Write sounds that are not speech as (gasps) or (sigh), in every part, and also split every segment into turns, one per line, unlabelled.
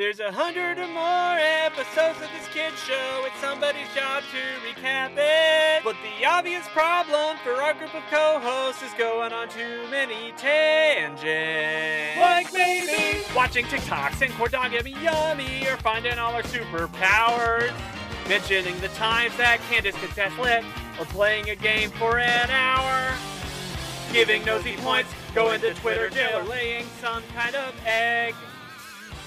There's a hundred or more episodes of this kid show. It's somebody's job to recap it. But the obvious problem for our group of co-hosts is going on too many tangents. Like maybe watching TikToks and corn dog yummy yummy, or finding all our superpowers. Mentioning the times that Candace could test lit, or playing a game for an hour. Giving nosy points, going to Twitter jail, or laying some kind of egg.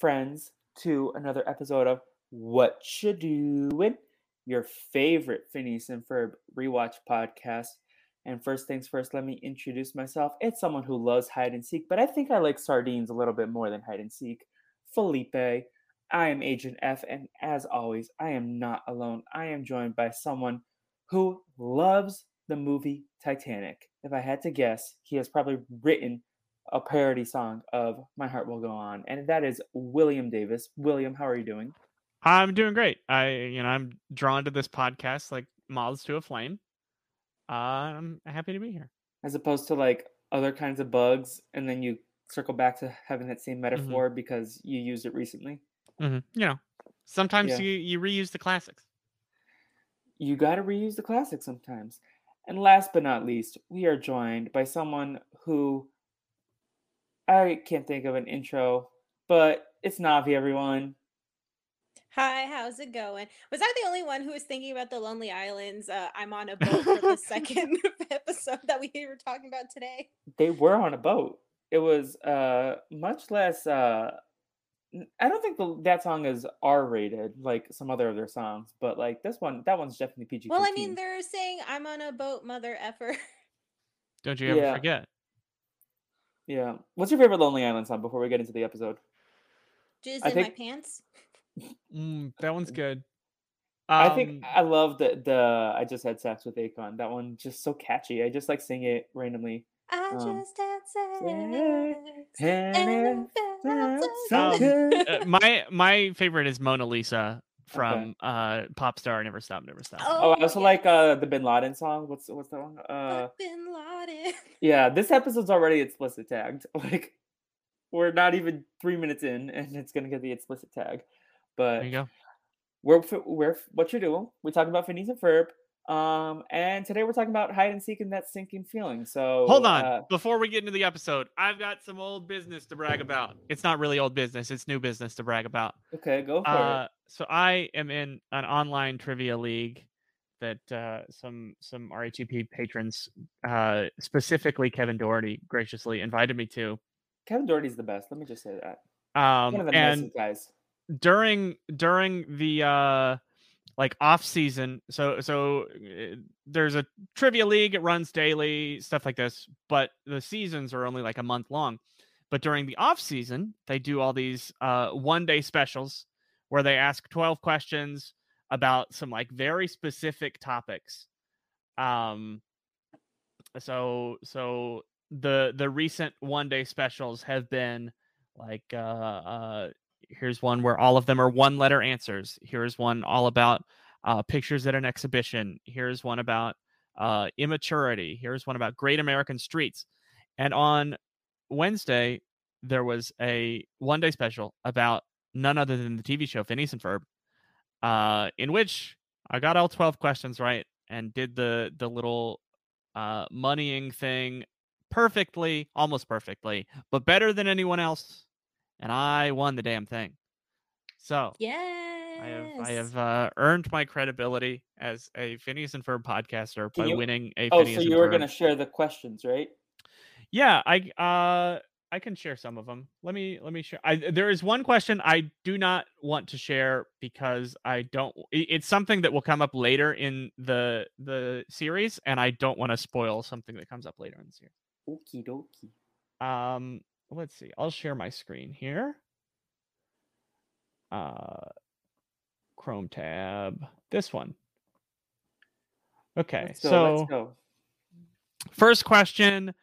friends, to another episode of What You Doing, your favorite Phineas and Ferb rewatch podcast. And first things first, let me introduce myself. It's someone who loves hide and seek, but I think I like sardines a little bit more than hide and seek. Felipe. I am Agent F, and as always, I am not alone. I am joined by someone who loves the movie Titanic. If I had to guess, he has probably written a parody song of My Heart Will Go On, and that is William Davis. William, how are you doing?
I'm doing great. I, you know, I'm drawn to this podcast like moths to a flame. Uh, I'm happy to be here.
As opposed to like other kinds of bugs, and then you circle back to having that same metaphor because you used it recently.
hmm You know, sometimes
Yeah.
you you reuse the classics.
You got to reuse the classics sometimes. And last but not least, we are joined by someone who I can't think of an intro, but it's Navi, everyone.
Hi, how's it going? Was I the only one who was thinking about the Lonely Islands? Uh, I'm on a (laughs) boat for the second (laughs) episode that we were talking about today.
They were on a boat. It was uh much less uh n- I don't think the, that song is R rated like some other of their songs, but like this one, that one's definitely PG.
Well, I mean, they're saying I'm on a boat, mother effer.
Don't you ever
Yeah.
forget?
Yeah. What's your favorite Lonely Island song before we get into the episode?
Jizz
I
in my pants.
Mm, that one's good.
I think
Um,
I love the the I just had sex with Akon. That one just so catchy. I just like sing it randomly.
I
um,
just had sex.
and
and
it
it felt
felt
so
so
good.
good.
uh, my my favorite is Mona Lisa from uh Pop Star Never Stop Never Stop.
Oh, I also like uh the Bin Laden song. What's what's that one? Uh
Bin Laden. (laughs)
yeah, this episode's already explicit tagged. (laughs) Like we're not even three minutes in, and it's gonna get the explicit tag. But
There you go.
we're we're what you're doing. We're talking about Phineas and Ferb. Um, and today we're talking about hide and seek and that sinking feeling. So
Hold on.
uh,
Before we get into the episode, I've got some old business to brag about. It's not really old business, it's new business to brag about.
okay, go for
Uh, so I am in an online trivia league that uh, some some RHEP patrons, uh, specifically Kevin Doherty, graciously invited me to.
Kevin Doherty's the best. Let me just say that.
Um,
One of the
and
guys.
during during the uh like off season so so uh, there's a trivia league it runs daily stuff like this but the seasons are only like a month long but during the off season they do all these uh one day specials where they ask 12 questions about some like very specific topics um so so the the recent one day specials have been like uh uh here's one where all of them are one letter answers. Here's one all about uh pictures at an exhibition. Here's one about uh immaturity. Here's one about great american streets. And on wednesday there was a one day special about none other than the tv show phineas and ferb uh in which I got all 12 questions right and did the the little uh moneying thing perfectly, almost perfectly, but better than anyone else. And I won the damn thing. So
Yes.
I have I have uh, earned my credibility as a Phineas and Ferb podcaster
Can
by
you-
winning a
Oh,
Phineas
so you were gonna share the questions, right?
Yeah, I uh I can share some of them. Let me let me share. I there is one question I do not want to share because I don't. It's something that will come up later in the the series, and I don't want to spoil something that comes up later in the series.
Okie dokie.
Um, let's see. I'll share my screen here. Uh, Chrome tab. This one. Okay,
Let's go.
so
let's go.
First question.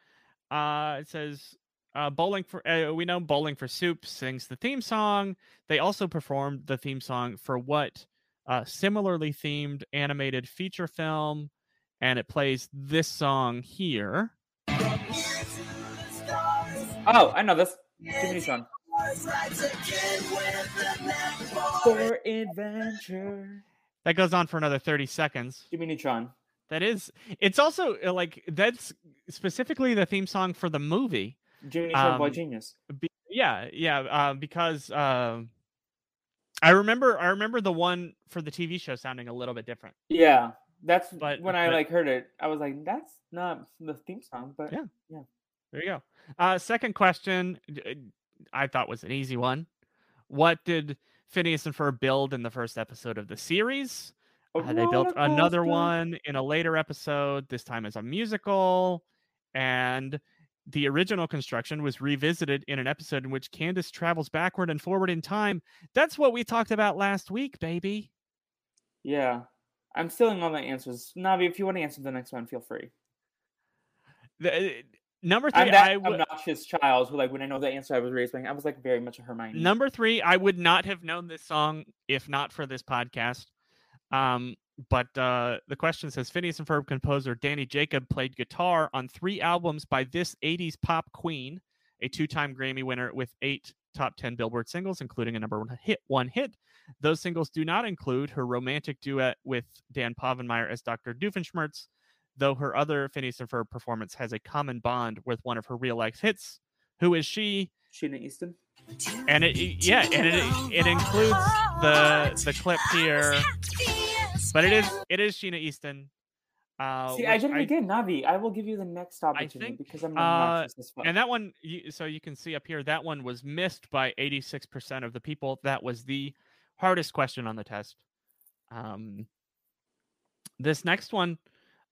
Uh, it says, uh, "Bowling for uh, we know Bowling for Soup sings the theme song. They also performed the theme song for what uh, similarly themed animated feature film, and it plays this song here.
Oh, I know this. Jimmy Neutron. For adventure.
That goes on for another thirty seconds.
Jimmy Neutron.
That is. It's also uh, like that's specifically the theme song for the movie.
Jimmy Neutron Boy
Um,
Genius.
Be- yeah, yeah, uh, because um I remember I remember the one for the TV show sounding a little bit different.
Yeah. That's
but-
when I
but-
like heard it. I was like, that's not the theme song, but
yeah, Yeah. There you go. Uh, second question, uh, I thought was an easy one. What did Phineas and Ferb build in the first episode of the series? Uh, they built another one in a later episode, this time as a musical. And the original construction was revisited in an episode in which Candace travels backward and forward in time. That's what we talked about last week, baby.
Yeah. I'm stealing all the answers. Navi, if you want to answer the next one, feel free.
The, uh, number 3
I'm that
I would
obnoxious child who, like, when I know the answer, I was raised by. I was like very much a Hermione.
Number three, I would not have known this song if not for this podcast. Um, but uh, the question says Phineas and Ferb composer Danny Jacob played guitar on three albums by this 80s pop queen, a two time Grammy winner with eight top 10 Billboard singles, including a number one hit. One hit. Those singles do not include her romantic duet with Dan Povenmire as Dr. Doofenshmirtz, though her other Phineas and Ferb performance has a common bond with one of her real life hits. Who is she?
Sheena Easton.
and it yeah and it it includes the the clip here but it is it is sheena easton uh
See, I did it again, Navi. I will give you the next opportunity
think,
because I'm
uh,
obnoxious as fuck.
and that one you, so you can see up here that one was missed by 86% of the people that was the hardest question on the test um this next one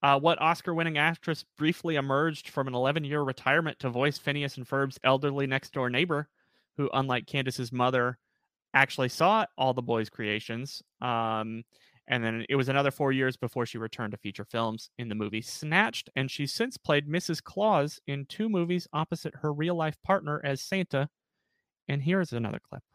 uh, what Oscar winning actress briefly emerged from an 11 year retirement to voice Phineas and Ferb's elderly next door neighbor, who, unlike Candace's mother, actually saw all the boys' creations. Um, and then it was another four years before she returned to feature films in the movie Snatched. And she's since played Mrs. Claus in two movies opposite her real life partner as Santa. And here is another clip. (laughs)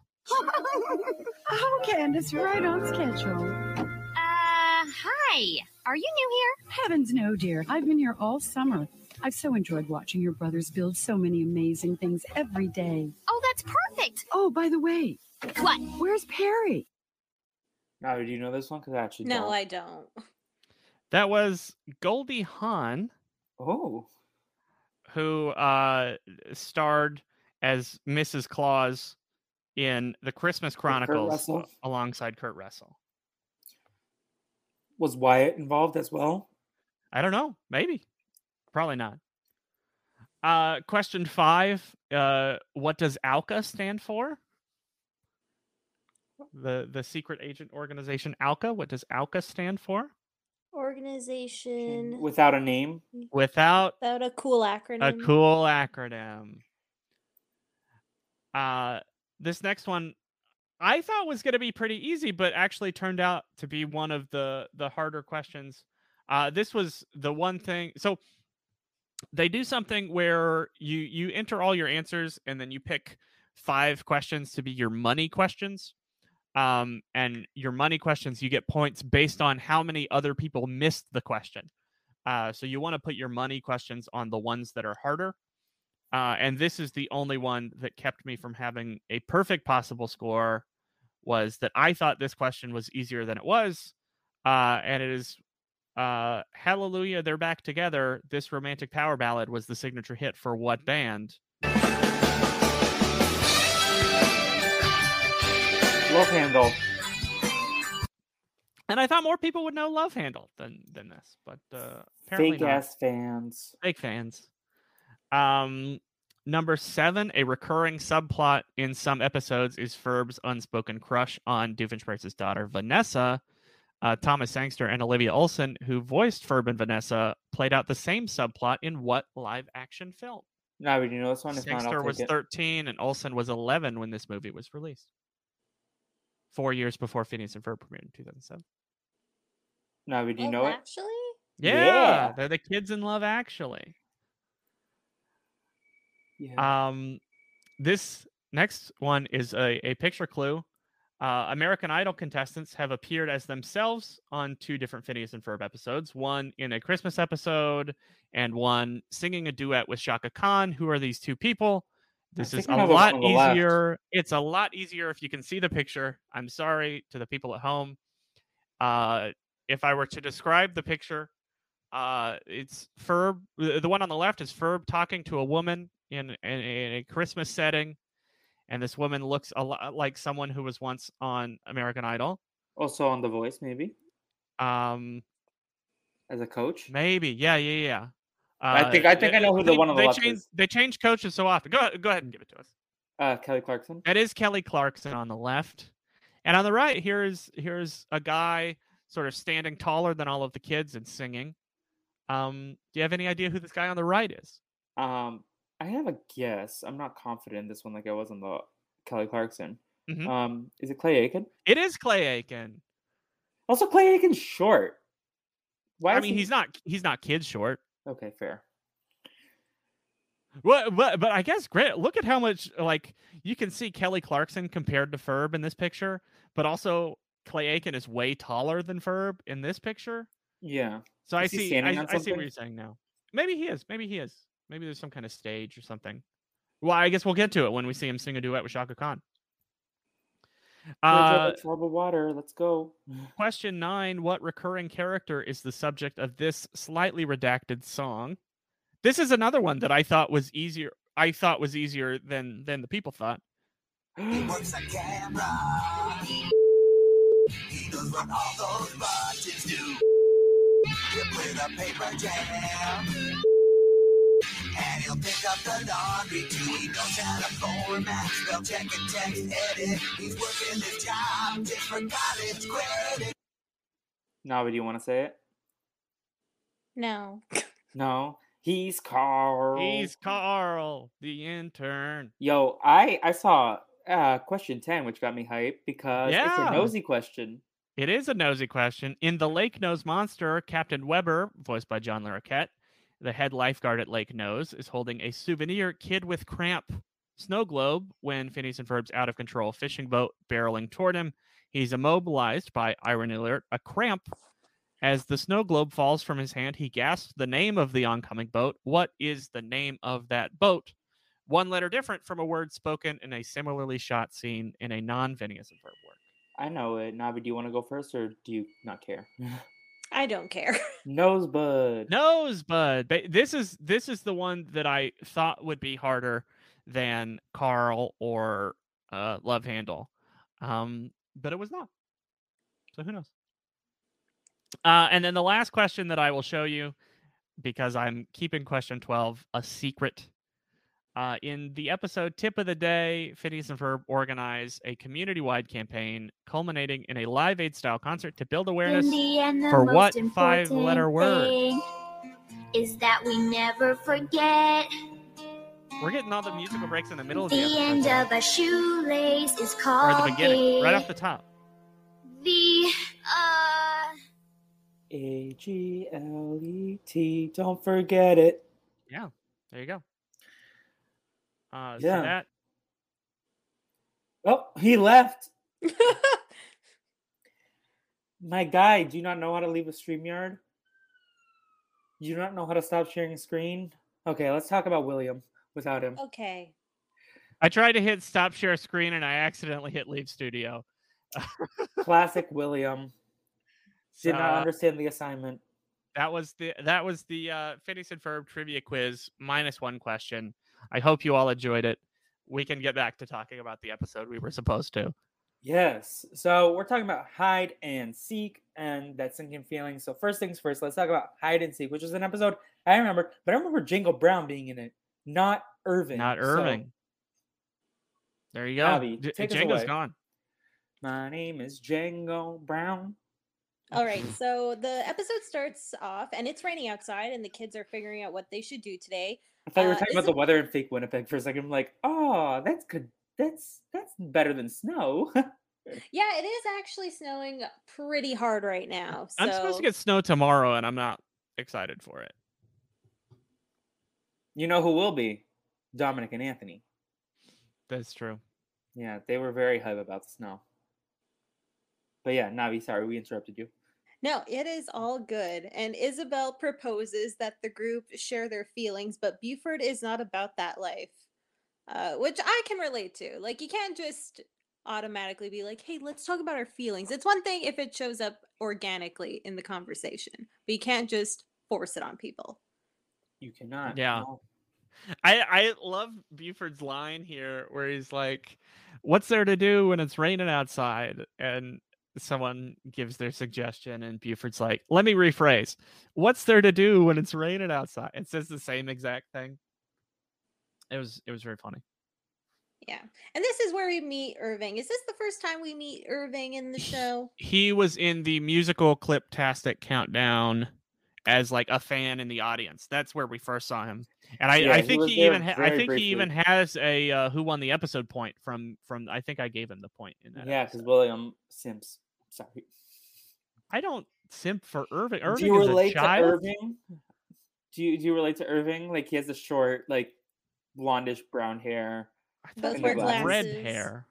Oh, Candace, you're right on schedule.
Uh, hi. Are you new here?
Heavens no, dear. I've been here all summer. I've so enjoyed watching your brothers build so many amazing things every day.
Oh, that's perfect.
Oh, by the way,
What?
where's Perry?
Now, do you know this one? Because I actually
No,
don't.
I don't.
That was Goldie Hawn.
Oh,
who uh starred as Mrs. Claus in the Christmas Chronicles
Russell?
alongside Kurt Russell.
Was Wyatt involved as well?
I don't know, maybe. Probably not. Uh question 5, uh what does OWCA stand for? The the secret agent organization OWCA, what does OWCA stand for?
Organization
Without a name.
Without
without a cool acronym.
a cool acronym. Uh this next one I thought was going to be pretty easy but actually turned out to be one of the the harder questions. Uh this was the one thing so they do something where you you enter all your answers and then you pick five questions to be your money questions. Um and your money questions you get points based on how many other people missed the question. Uh, so you want to put your money questions on the ones that are harder. Uh, and this is the only one that kept me from having a perfect possible score. Was that I thought this question was easier than it was. Uh, and it is uh, Hallelujah, They're Back Together. This romantic power ballad was the signature hit for what band?
Love handle.
And I thought more people would know Love Handle than than this, but uh, apparently
Fake
not.
ass fans.
fake fans. Um, number seven, a recurring subplot in some episodes is Ferb's unspoken crush on Doofenshmirtz's daughter Vanessa. Uh, Thomas Sangster and Olivia Olson, who voiced Ferb and Vanessa, played out the same subplot in what live action film?
Now, would you know this one? If not,
Sangster
I'll
was
it.
13 and Olson was 11 when this movie was released. Four years before Phineas and Ferb premiered in 2007.
Now, would you
Love
know it?
Actually,
Yeah,
Yeah.
they're the kids in Love Actually.
Yeah.
Um, this next one is a, a picture clue. Uh, American Idol contestants have appeared as themselves on two different Phineas and Ferb episodes. One in a Christmas episode, and one singing a duet with Chaka Khan. Who are these two people? This is a lot
the left.
easier. It's a lot easier if you can see the picture. I'm sorry to the people at home. Uh, if I were to describe the picture, uh, it's Ferb. The one on the left is Ferb talking to a woman in, in, in a Christmas setting, and this woman looks a lot like someone who was once on American Idol.
also on The Voice, maybe
Um,
as a coach.
maybe, yeah, yeah, yeah.
I think- I think I know who the
they-
one on the
they
left
change,
is.
They change coaches so often. Go ahead- go ahead and give it to us.
Uh, Kelly Clarkson.
It is Kelly Clarkson on the left, and on the right here's here's a guy sort of standing taller than all of the kids and singing. Um, do you have any idea who this guy on the right is?
Um, I have a guess. I'm not confident in this one, like I was on the Kelly Clarkson.
Mhm.
Um, is it Clay Aiken?
It is Clay Aiken.
Also, Clay Aiken's short. Why?
I mean,
he-
he's not he's not kid short.
okay. Fair.
Well, but but I guess great. Look at how much like you can see Kelly Clarkson compared to Ferb in this picture, but also Clay Aiken is way taller than Ferb in this picture.
Yeah.
So I
Is he
see I, I see what you're saying now. Maybe he is. Maybe he is. Maybe there's some kind of stage or something. Well, I guess we'll get to it when we see him sing a duet with Chaka Khan. Uh,
troubled water. Let's go. (laughs)
question nine: What recurring character is the subject of this slightly redacted song? This is another one that I thought was easier. I thought was easier than than the people thought. (gasps)
He works a camera. He knows what all those buttons do. He'll play the paper jam. And he'll pick up the laundry too. He knows how to format, spell check and text edit. He's working this job just for college credit.
Now, do you want to say it?
no. (laughs)
No. He's Carl.
He's Carl, the intern.
Yo, I I saw uh question ten, which got me hyped because
yeah.
it's a nosy question.
It is a nosy question. In The Lake Nose Monster, Captain Weber, voiced by John Larroquette, the head lifeguard at Lake Nose, is holding a souvenir kid with cramp snow globe when Phineas and Ferb's out of control fishing boat barreling toward him. He's immobilized by irony alert, a cramp. As the snow globe falls from his hand, he gasps the name of the oncoming boat. What is the name of that boat? One letter different from a word spoken in a similarly shot scene in a non Phineas and Ferb work.
I know it. Navi, do you want to go first, or do you not care? (laughs)
I don't care. (laughs)
Nosebud.
Nosebud. This is this is the one that I thought would be harder than Carl or uh, Love Handle, um, but it was not. So who knows? Uh, and then the last question that I will show you, because I'm keeping question twelve a secret. Uh, in the episode Tip of the Day, Phineas and Ferb organize a community-wide campaign culminating in a Live Aid style concert to build awareness
the end, the
for what
important
five-letter word?
Is that we never forget
We're getting all the musical breaks in the middle of
the
the episode.
end of a shoelace is
or
called
the beginning, right off the top.
the uh
A G L E T. Don't forget it.
Yeah, there you go. Uh,
Yeah.
So that
Oh, he left. (laughs) My guy, do you not know how to leave a StreamYard? Do you not know how to stop sharing screen? Okay, let's talk about William without him.
okay.
I tried to hit stop share screen and I accidentally hit leave studio. (laughs)
Classic William. Did not
So,
understand the assignment.
that was the that was the uh Phineas and Ferb trivia quiz minus one question. I hope you all enjoyed it. We can get back to talking about the episode we were supposed to.
Yes. So we're talking about hide and seek and that sinking feeling. So first things first, let's talk about hide and seek, which is an episode I remember, but I remember Django Brown being in it, not Irving.
Not
So,
Irving. there you go.
Abby,
J-
take us
Django's
away.
gone.
my name is Django Brown.
All right, (laughs) so the episode starts off and it's raining outside, and the kids are figuring out what they should do today.
I thought you were
Uh,
talking
this
about the weather in fake Winnipeg for a second. I'm like, oh, that's good. That's that's better than snow. (laughs)
Yeah, it is actually snowing pretty hard right now. So
I'm supposed to get snow tomorrow, and I'm not excited for it.
you know who will be? Dominic and Anthony.
That's true.
Yeah, they were very hype about the snow. But yeah, Navi, sorry we interrupted you.
No, it is all good. And Isabel proposes that the group share their feelings, but Buford is not about that life, uh, which I can relate to. Like, you can't just automatically be like, hey, let's talk about our feelings. It's one thing if it shows up organically in the conversation, but you can't just force it on people.
You cannot.
Yeah.
no.
I I love Buford's line here where he's like, "What's there to do when it's raining outside?" And someone gives their suggestion, and Buford's like, "Let me rephrase. What's there to do when it's raining outside?" It says the same exact thing. It was it was very funny.
Yeah. And this is where we meet Irving. Is this the first time we meet Irving in the show?
He was in the musical Cliptastic countdown as like a fan in the audience. That's where we first saw him. And I,
Yeah,
I think
was
he, even ha- I
very
think he even has a uh, who won the episode point from from I think I gave him the point in that.
Yeah, because. William Sims. Sorry.
I don't simp for Irving.
Irving do
Irving
you
is a
relate to. Irving? Do you do you relate to Irving? Like he has the short, like blondish brown hair.
Both
wear
had red hair.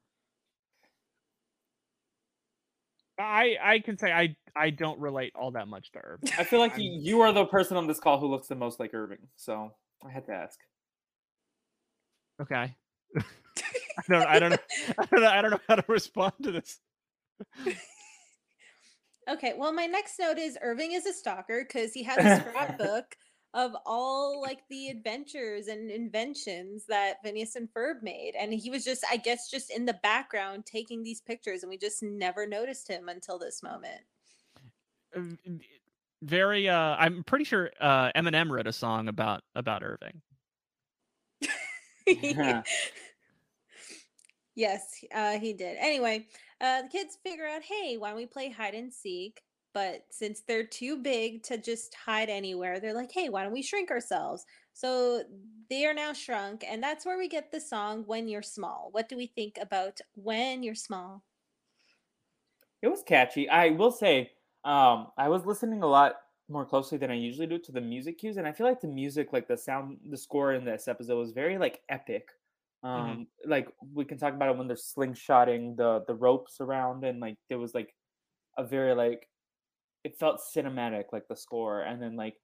I I can say I I don't relate all that much to Irving.
I feel like
I'm-
you, you are the person on this call who looks the most like Irving, so I had to ask.
Okay. (laughs) I don't I don't know (laughs) I don't know I don't know how to respond to this. (laughs)
Okay, well, my next note is Irving is a stalker because he has a scrapbook of all like the adventures and inventions that Phineas and Ferb made. And he was just, I guess, just in the background taking these pictures, and we just never noticed him until this moment.
V- Very uh I'm pretty sure uh Eminem wrote a song about about Irving. (laughs)
Yeah.
yes, uh, he did. Anyway, uh, the kids figure out, hey, why don't we play hide and seek? But since they're too big to just hide anywhere, they're like, hey, why don't we shrink ourselves? So they are now shrunk, and that's where we get the song When You're Small. What do we think about When You're Small?
It was catchy. I will say, um, I was listening a lot more closely than I usually do to the music cues, and I feel like the music, like the sound, the score in this episode was very like epic. Um, like we can talk about it when they're slingshotting the the ropes around, and like there was like a very like it felt cinematic, like the score, and then like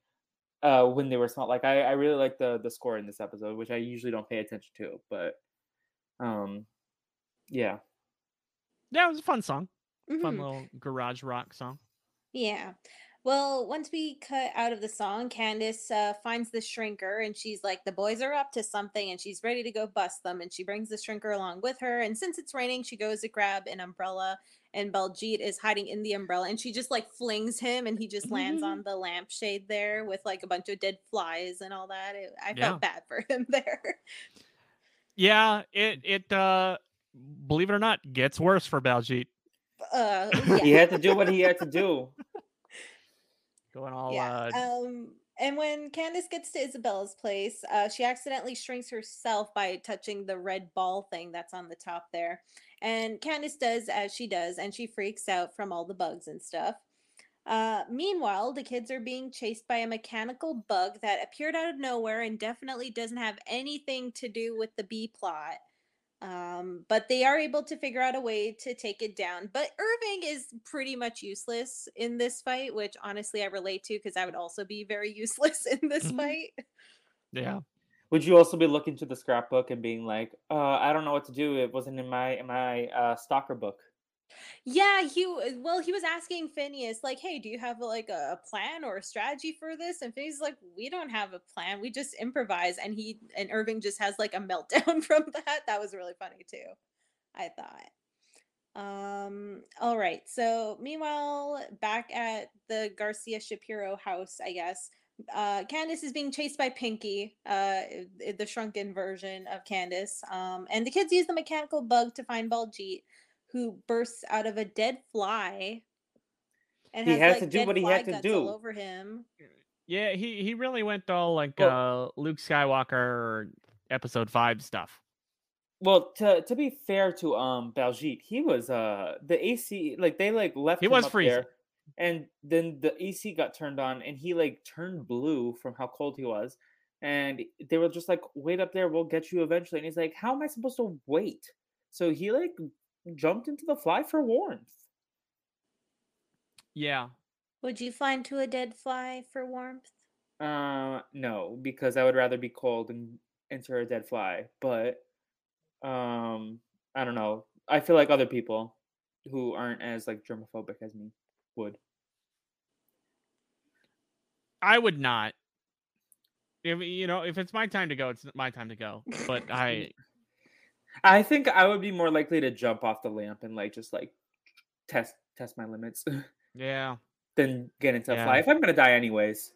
uh when they were small, like I I really like the the score in this episode, which I usually don't pay attention to, but um, yeah.
Yeah, it was a fun song. Fun
Mhm.
little garage rock song.
Yeah. Well, once we cut out of the song, Candace uh, finds the shrinker and she's like, the boys are up to something and she's ready to go bust them. And she brings the shrinker along with her. And since it's raining, she goes to grab an umbrella and Baljeet is hiding in the umbrella and she just like flings him and he just lands (laughs) on the lampshade there with like a bunch of dead flies and all that. It, I
Yeah.
felt bad for him (laughs) there.
Yeah, it it uh believe it or not gets worse for Baljeet.
Uh, (laughs)
He had to do what he had to do. (laughs)
Going all
yeah.
uh
Um, and when Candace gets to Isabella's place, uh, she accidentally shrinks herself by touching the red ball thing that's on the top there. And Candace does as she does, and she freaks out from all the bugs and stuff. Uh, meanwhile, the kids are being chased by a mechanical bug that appeared out of nowhere and definitely doesn't have anything to do with the B plot. Um, but they are able to figure out a way to take it down. But Irving is pretty much useless in this fight, which honestly I relate to because I would also be very (laughs) useless in this
Mhm.
fight.
yeah.
Would you also be looking to the scrapbook and being like, uh, I don't know what to do. It wasn't in my in my uh, stalker book.
Yeah, he well, he was asking Phineas like, "Hey, do you have like a, plan or a strategy for this?" And Phineas is like, "We don't have a plan. We just improvise." And he and Irving just has like a meltdown (laughs) from that. That was really funny too. I thought. Um, all right. So meanwhile, back at the Garcia Shapiro house, I guess, uh, Candace is being chased by Pinky, uh, the shrunken version of Candace. Um, and the kids use the mechanical bug to find Baljeet, who bursts out of a dead fly. And
He
has,
had
like,
to do what he had to do.
all over him.
Yeah, he he really went all like
Well-
uh Luke Skywalker episode five stuff.
Well, to to be fair to um Baljeet, he was uh the AC like they like left
He
him
was
up
freezing.
there, and then the AC got turned on, and he like turned blue from how cold he was, and they were just like, "Wait up there, we'll get you eventually." And he's like, "How am I supposed to wait?" So he like jumped into the fly for warmth.
Yeah.
Would you fly into a dead fly for warmth?
Uh, no, because I would rather be cold and enter a dead fly. But um, I don't know. I feel like other people who aren't as like germophobic as me would.
I would not. If you know, if it's my time to go, it's my time to go. But (laughs) I
I think I would be more likely to jump off the lamp and like just like test test my limits (laughs)
yeah,
than get into a fly. If I'm gonna die anyways,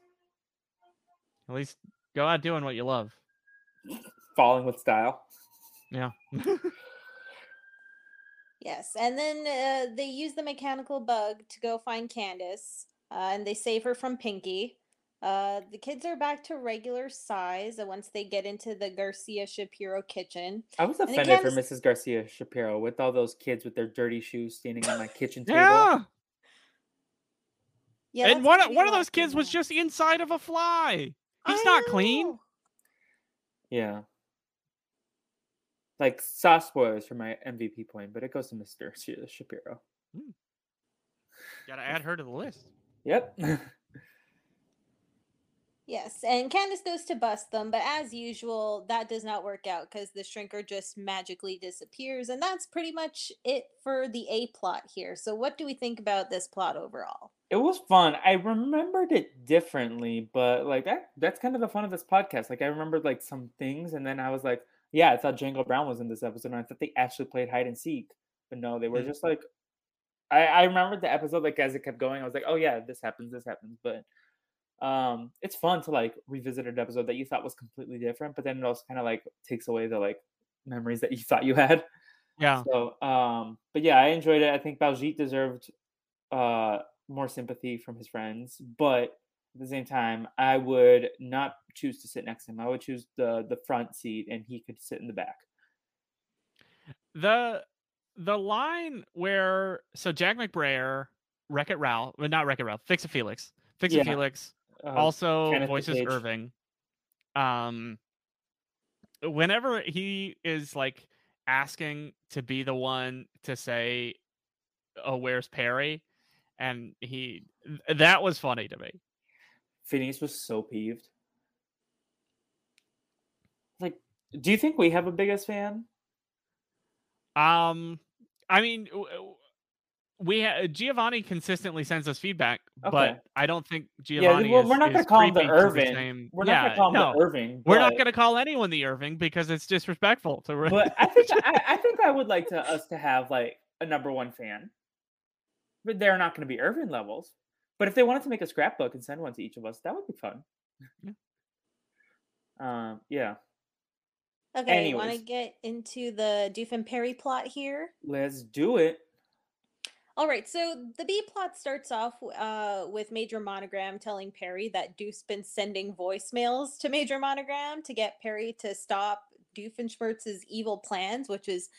at least go out doing what you love.
falling with style.
Yeah. (laughs)
Yes, and then uh, they use the mechanical bug to go find Candace, uh, and they save her from Pinky. Uh, the kids are back to regular size uh, once they get into the Garcia Shapiro kitchen.
I was offended for
Candace-
Mrs. Garcia Shapiro with all those kids with their dirty shoes standing on my kitchen (laughs) table.
yeah.
Yeah,
and one of- one of those kids was just inside of a fly. He's
I
not clean.
know.
Yeah. Like soft spoilers for my MVP point, but it goes to Mr. Sh- Shapiro. (laughs)
Gotta add her to the list.
Yep. (laughs)
Yes, and Candace goes to bust them, but as usual, that does not work out because the shrinker just magically disappears, and that's pretty much it for the A plot here. So, what do we think about this plot overall?
it was fun. I remembered it differently, but like that that's kind of the fun of this podcast. Like I remembered like some things and then I was like, yeah, I thought Django Brown was in this episode and I thought they actually played hide and seek. But no, they were
Mm.
just like I, I remembered the episode like as it kept going, I was like, oh yeah, this happens, this happens. But um it's fun to like revisit an episode that you thought was completely different, but then it also kind of like takes away the like memories that you thought you had.
Yeah.
So, um, but yeah, I enjoyed it. I think Baljeet deserved uh more sympathy from his friends, but at the same time, I would not choose to sit next to him. I would choose the the front seat, and he could sit in the back.
The the line where so Jack McBrayer, Wreck It Ralph, well, not Wreck It Ralph, Fix It Felix, Fix It
Yeah.
Felix,
Uh,
also
Kenneth
voices
Page.
Irving. Um, whenever he is like asking to be the one to say, "Oh, where's Perry?" and he that was funny to me.
Phineas was so peeved. Like, do you think we have a biggest fan?
Um, I mean, we ha- Giovanni consistently sends us feedback,
Okay.
but I don't think
Yeah,
Giovanni.
well, we're not gonna call him the Irving.
same-
We're not
yeah,
gonna call him
no,
the Irving.
We're not gonna call anyone the Irving because it's disrespectful to.
but I think I, I think I would like to (laughs) us to have like a number one fan. But they're not going to be Irving levels. But if they wanted to make a scrapbook and send one to each of us, that would be fun.
Yeah. (laughs)
Um, yeah.
Okay, you want to get into the Doof and Perry plot here?
Let's do it.
All right, so the B plot starts off uh, with Major Monogram telling Perry that Doof's been sending voicemails to Major Monogram to get Perry to stop Doofenshmirtz's evil plans, which is,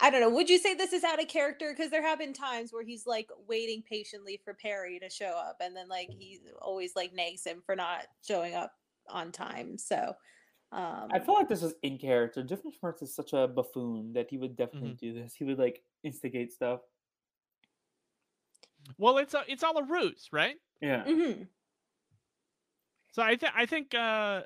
I don't know, would you say this is out of character? Because there have been times where he's like waiting patiently for Perry to show up, and then like he always like nags him for not showing up on time. So, um,
I feel like this was in character. Doofenshmirtz is such a buffoon that he would definitely
Mm-hmm.
do this. He would like instigate stuff.
Well, it's a, it's all a ruse, right?
Yeah.
mhm.
So I think I think uh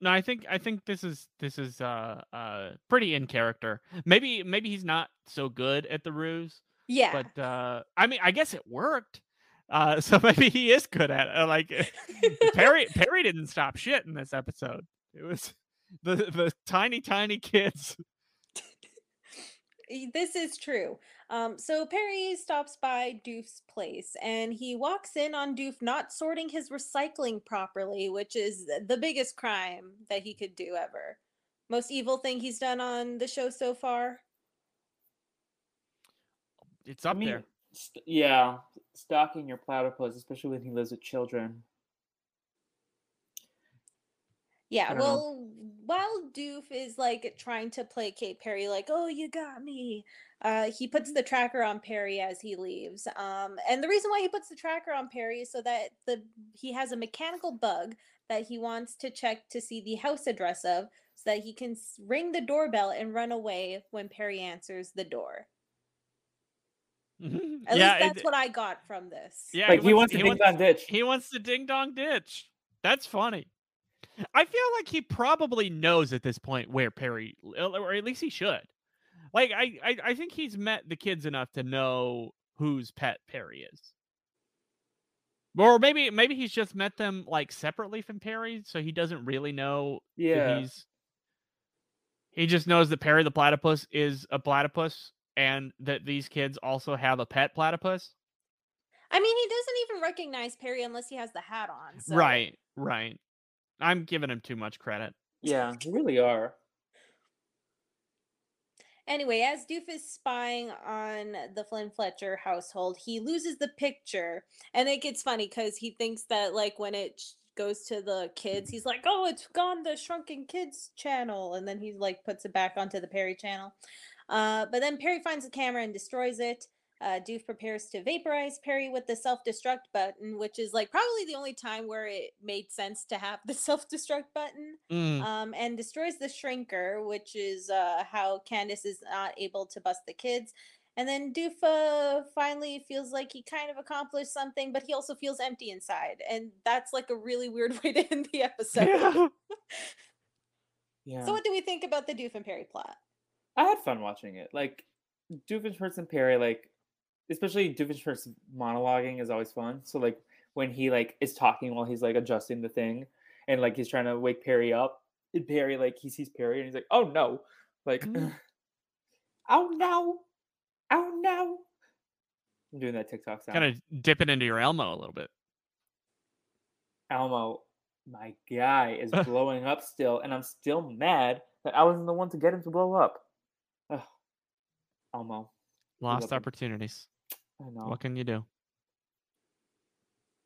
no, I think I think this is this is uh uh pretty in character. Maybe maybe he's not so good at the ruse,
Yeah.
but uh I mean I guess it worked. Uh (laughs) so maybe he is good at it. Like (laughs) (laughs) Perry Perry didn't stop shit in this episode. It was the the tiny tiny kids.
Y- This is true. Um, so Perry stops by Doof's place and he walks in on Doof not sorting his recycling properly, which is the biggest crime that he could do ever. Most evil thing he's done on the show so far.
It's up
I mean,
there.
st- yeah, stalking your platypus, especially when he lives with children.
Yeah,
I don't know.
well, while Doof is like trying to placate Perry, like, oh, you got me, uh, he puts the tracker on Perry as he leaves. Um, and the reason why he puts the tracker on Perry is so that the he has a mechanical bug that he wants to check to see the house address of, so that he can ring the doorbell and run away when Perry answers the door. (laughs) At
yeah,
least
it-
that's what I got from this.
yeah.
like he wants to ding
wants,
dong ditch.
he wants the ding dong ditch. That's funny. I feel like he probably knows at this point where Perry, or at least he should. Like I, I, I think he's met the kids enough to know whose pet Perry is. Or maybe, maybe he's just met them like separately from Perry, so he doesn't really know
Yeah.
he's. He just knows that Perry the platypus is a platypus, and that these kids also have a pet platypus.
I mean, he doesn't even recognize Perry unless he has the hat on. So.
Right, right. I'm giving him too much credit.
Yeah, you really are.
Anyway, as Doof is spying on the Flynn Fletcher household, he loses the picture. And it gets funny because he thinks that, like, when it sh- goes to the kids, he's like, oh, it's gone the Shrunken Kids channel. And then he, like, puts it back onto the Perry channel. Uh, but then Perry finds the camera and destroys it. Uh, Doof prepares to vaporize Perry with the self destruct button, which is, like, probably the only time where it made sense to have the (laughs) self destruct button
Mm.
um, and destroys the shrinker, which is uh, how Candace is not able to bust the kids. And then Doofa finally feels like he kind of accomplished something, but he also feels empty inside. And that's like a really weird (laughs) way to end the episode.
Yeah. (laughs)
Yeah.
So, what do we think about the Doof and Perry plot?
I had fun watching it. Like Doofenshmirtz and Perry, like especially Doofenshmirtz monologuing is always fun. So like when he like is talking while he's like adjusting the thing and like he's trying to wake Perry up, and Perry like he sees Perry and he's like, oh no, like
Mm. (laughs)
oh no, oh no. I'm doing that TikTok sound.
kind of dipping into your Elmo a little bit.
Elmo, my guy is (laughs) blowing up still, and I'm still mad that I wasn't the one to get him to blow up. Ugh. Elmo,
Lost opportunities.
I know.
What can you do?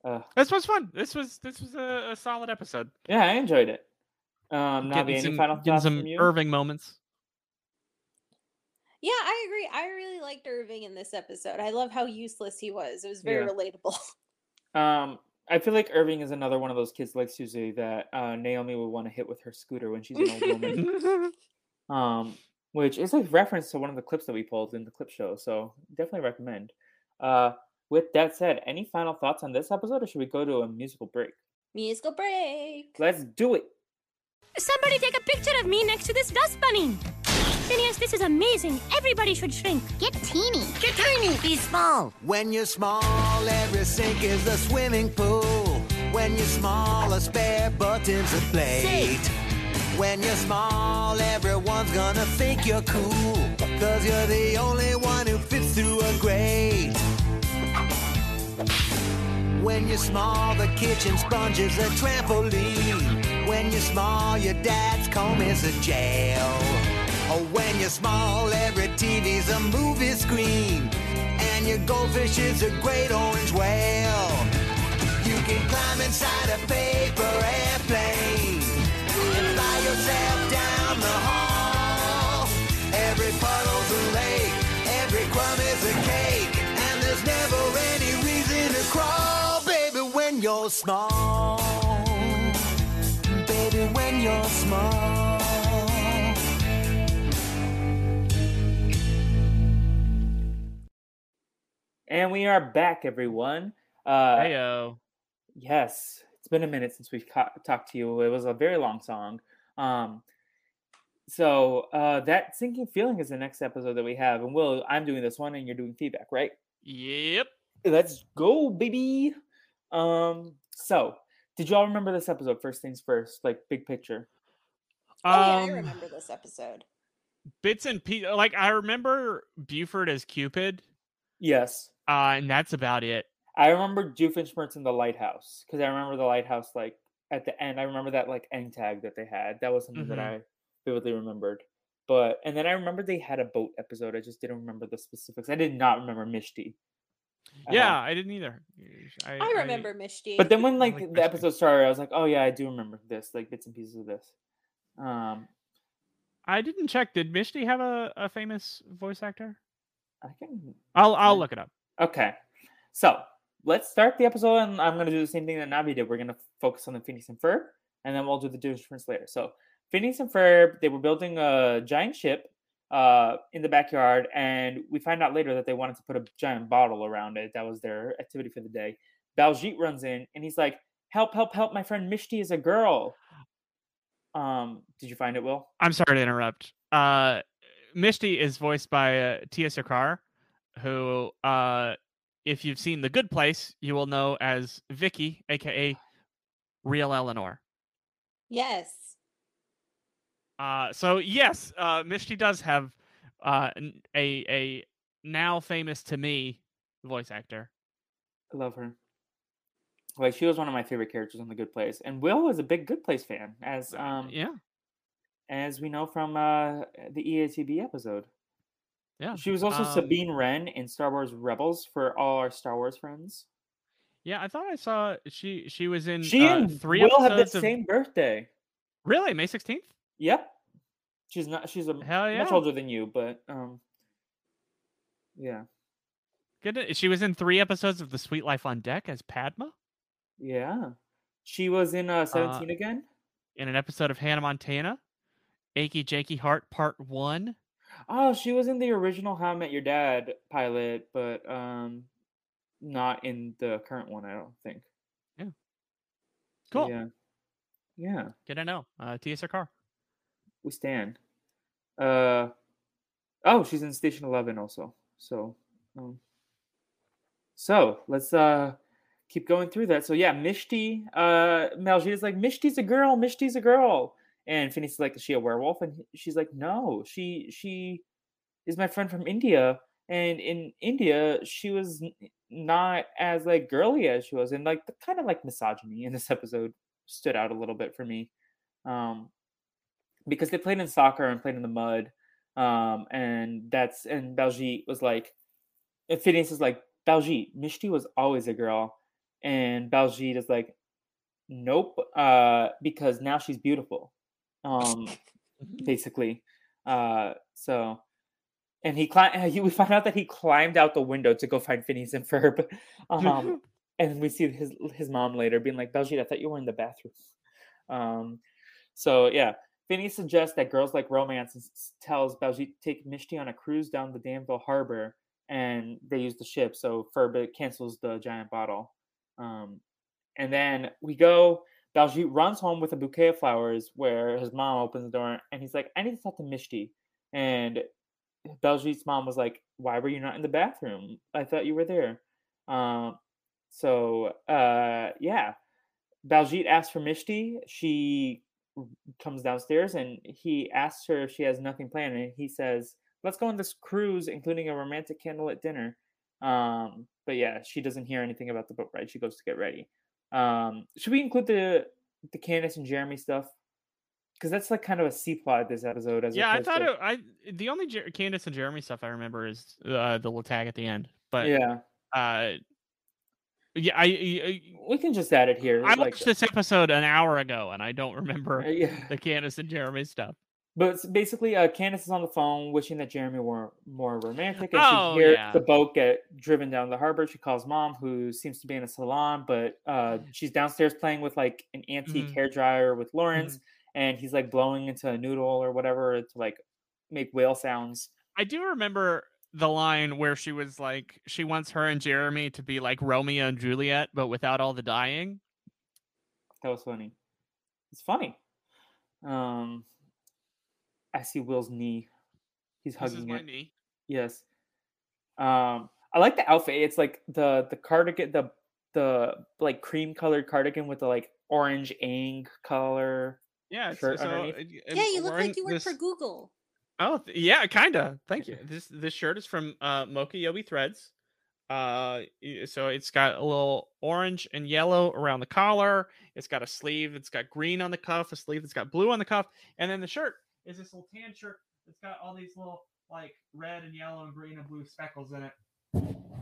Ugh.
This was fun. This was this was a, a solid episode.
Yeah, I enjoyed it. Um, Navi,
Getting
any
some,
final
getting
thoughts
some
from you?
Irving moments.
Yeah, I agree. I really liked Irving in this episode. I love how useless he was. It was very
Yeah.
relatable. (laughs)
Um, I feel like Irving is another one of those kids like Susie that uh, Naomi would want to hit with her scooter when she's an old woman. (laughs) um, which is a reference to one of the clips that we pulled in the clip show. So definitely recommend. Uh, with that said, any final thoughts on this episode, or should we go to a musical break?
Musical break.
Let's do it.
Somebody take a picture of me next to this dust bunny. Phineas, this is amazing. Everybody should shrink. Get teeny. Get tiny. Be small.
When you're small, every sink is a swimming pool. When you're small, a spare button's a plate. When you're small, everyone's gonna think you're cool. Cause you're the only one who fits through a grate. When you're small, the kitchen sponge is a trampoline. When you're small, your dad's comb is a jail. Oh, when you're small, every TV's a movie screen. And your goldfish is a great orange whale. You can climb inside a paper airplane you're small. Baby, when you're small.
And we are back, everyone. Uh,
Heyo.
Yes, it's been a minute since we've talked to you. It was a very long song. Um, so uh, that sinking feeling is the next episode that we have. And Will, I'm doing this one, and you're doing feedback, right?
Yep.
Let's go, baby. Um, so did y'all remember this episode? First things first, like big picture.
Oh yeah, I
Um,
remember this episode.
bits and pieces. Like I remember Buford as Cupid,
Yes,
uh, and that's about it.
I remember Doofenshmirtz in the lighthouse because I remember the lighthouse like at the end. I remember that like end tag that they had. That was something that
Mhm.
I vividly remembered. But and then I remember they had a boat episode. I just didn't remember the specifics. I did not remember Mishti. At all.
Yeah, I didn't either. I,
I remember Mishti.
But then when like
like
the
Mishti.
episode started, I was like, oh yeah, I do remember this, like bits and pieces of this. Um,
I didn't check. Did Mishti have a, a famous voice actor?
I can
I'll I'll
Right.
look it up.
Okay. So let's start the episode, and I'm going to do the same thing that Navi did. We're going to focus on the Phineas and Ferb, and then we'll do the difference later. So Phineas and Ferb, they were building a giant ship uh, in the backyard, and we find out later that they wanted to put a giant bottle around it. That was their activity for the day. Baljeet runs in, and he's like, "Help! Help! Help! My friend Mishti is a girl." Um, did you find it, Will?
I'm sorry to interrupt. Uh, Mishti is voiced by uh, Tiya Sircar, who, uh, if you've seen The Good Place, you will know as Vicky, aka Real Eleanor.
yes.
Uh, so yes, uh, Mishti does have uh, a a now famous to me voice actor.
I love her. Like she was one of my favorite characters in The Good Place, and Will was a big Good Place fan, as
Uh,
um
yeah,
as we know from uh the EATB episode.
yeah,
She was also
um,
Sabine Wren in Star Wars Rebels for all our Star Wars friends.
yeah. I thought I saw she she was in
She
uh,
and
three
Will have the
of
same birthday.
really May sixteenth.
Yep. She's not. She's a
Hell
much older than you, but um. Yeah.
Good. She was in three episodes of The Sweet Life on Deck as Padma.
Yeah. She was in uh, 17 again.
in an episode of Hannah Montana, Achy Jakey Heart Part One.
Oh, she was in the original How I Met Your Dad pilot, but um, not in the current one. I don't think. Yeah.
Cool.
Yeah. Yeah.
Good to know. Uh, Tiya Sircar.
We stand. Uh, oh, she's in Station Eleven also. So, um, so let's uh keep going through that. So yeah, Mishti. Uh, Maljeeta's like Mishti's a girl. Mishti's a girl. And Phineas like, is she a werewolf? And she's like, no, she she is my friend from India. And in India, she was not as like girly as she was, and like the kind of like misogyny in this episode stood out a little bit for me. Um, because they played in soccer and played in the mud. Um, and that's and Baljeet was like, and Phineas is like, Baljeet, Mishti was always a girl, and Baljeet is like, nope, uh, because now she's beautiful, um, (laughs) basically. Uh, so, and he climbed. He, we find out that he climbed out the window to go find Phineas and Ferb. (laughs) Um, (laughs) and we see his his mom later being like, Baljeet, I thought you were in the bathroom. Um, so yeah, Phineas suggests that girls like romance tells Baljeet to take Mishti on a cruise down the Danville Harbor, and they use the ship. So Ferb cancels the giant bottle. Um, and then we go. Baljeet runs home with a bouquet of flowers, where his mom opens the door, and he's like, "I need to talk to Mishti." And Baljeet's mom was like, "Why were you not in the bathroom? I thought you were there." Um, so uh, yeah, Baljeet asks for Mishti. She comes downstairs and he asks her if she has nothing planned, and he says, "Let's go on this cruise, including a romantic candlelit dinner." Um, but yeah, she doesn't hear anything about the boat ride. She goes to get ready. Um, should we include the the Candace and Jeremy stuff? Because that's like kind of a C plot this episode. As
Yeah, I thought
to-
it, I the only Jer- Candace and Jeremy stuff I remember is uh, the little tag at the end. But
yeah,
uh, yeah, I I,
we can just add it here.
I
like-
watched this episode an hour ago and I don't remember
Uh, yeah.
the Candace and Jeremy stuff.
But basically, uh, Candace is on the phone wishing that Jeremy were more romantic, and
Oh,
she hears
yeah.
the boat get driven down the harbor. She calls mom, who seems to be in a salon, but uh, she's downstairs playing with like an antique
Mhm.
hair dryer with Lawrence,
Mm-hmm.
and he's like blowing into a noodle or whatever to like make whale sounds.
I do remember the line where she was like, she wants her and Jeremy to be like Romeo and Juliet, but without all the dying.
That was funny. It's funny. Um, I see Will's knee. He's
This is
hugging
my
it.
knee.
Yes. Um, I like the outfit. It's like the the cardigan, the the like cream colored cardigan with the like orange ang color.
Yeah, it's,
Shirt
so
underneath?
Yeah, you look like you work
this-
for Google.
Oh, th- yeah, kinda. Thank you. This this shirt is from uh, Mocha Yobi Threads. Uh, so it's got a little orange and yellow around the collar. It's got a sleeve. It's got green on the cuff. A sleeve that's got blue on the cuff, and then the shirt is this little tan shirt that's got all these little like red and yellow and green and blue speckles in it.